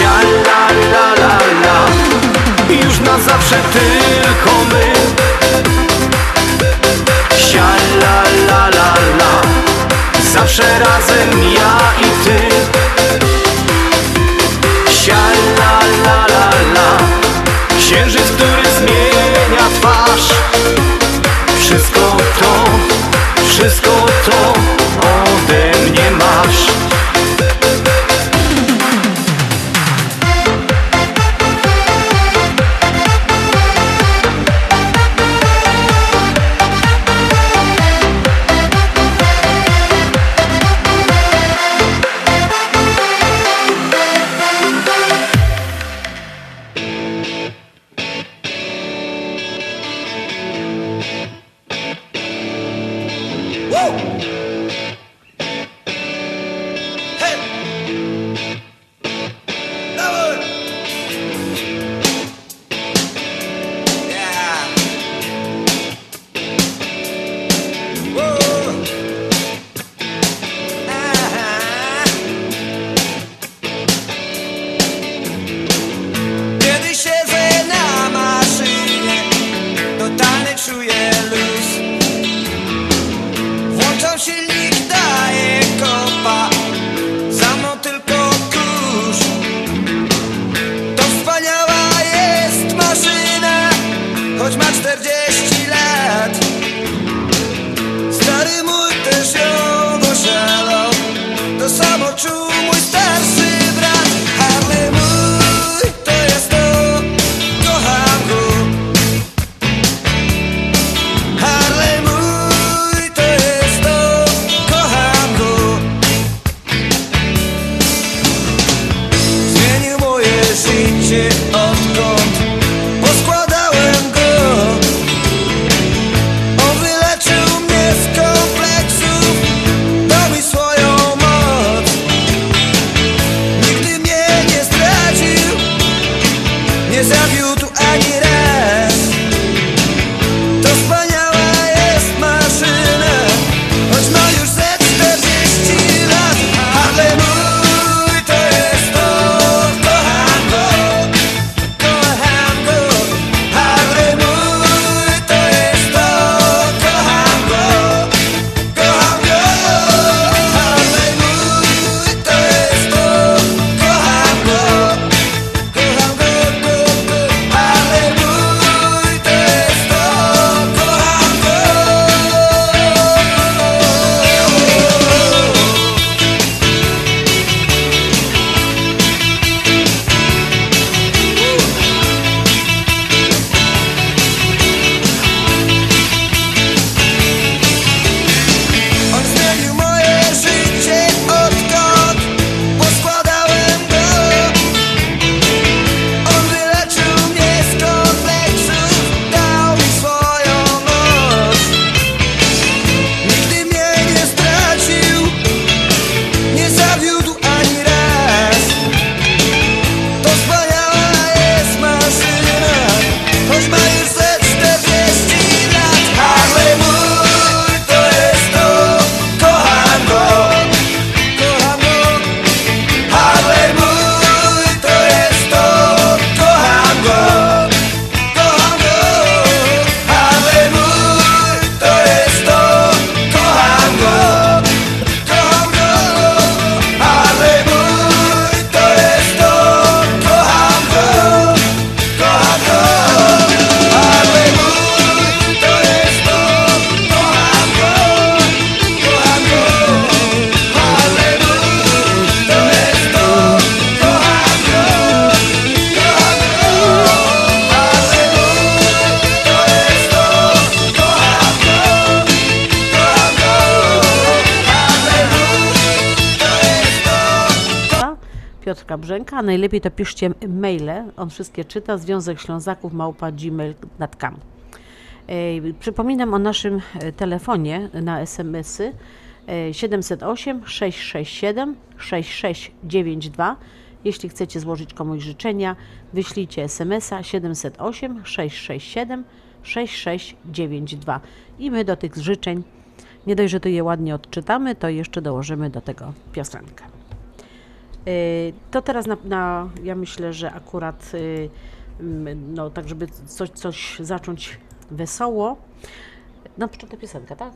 la la la la la już na zawsze tylko my. Sia la la la la. Zawsze razem ja i ty. Sia la la la la. Księżyc, który zmienia twarz. Wszystko to, wszystko to ode mnie masz. najlepiej to piszcie maile, on wszystkie czyta, Związek Ślązaków małpa gmail.com. Przypominam o naszym e, telefonie na SMS-y 708 667 6692. Jeśli chcecie złożyć komuś życzenia, wyślijcie SMS-a 708 667 6692 i my do tych życzeń nie dość, że to je ładnie odczytamy, to jeszcze dołożymy do tego piosenkę. Y, to teraz na, na, ja myślę, że akurat y, no, tak, żeby coś, coś zacząć wesoło. Na początek piosenka, tak?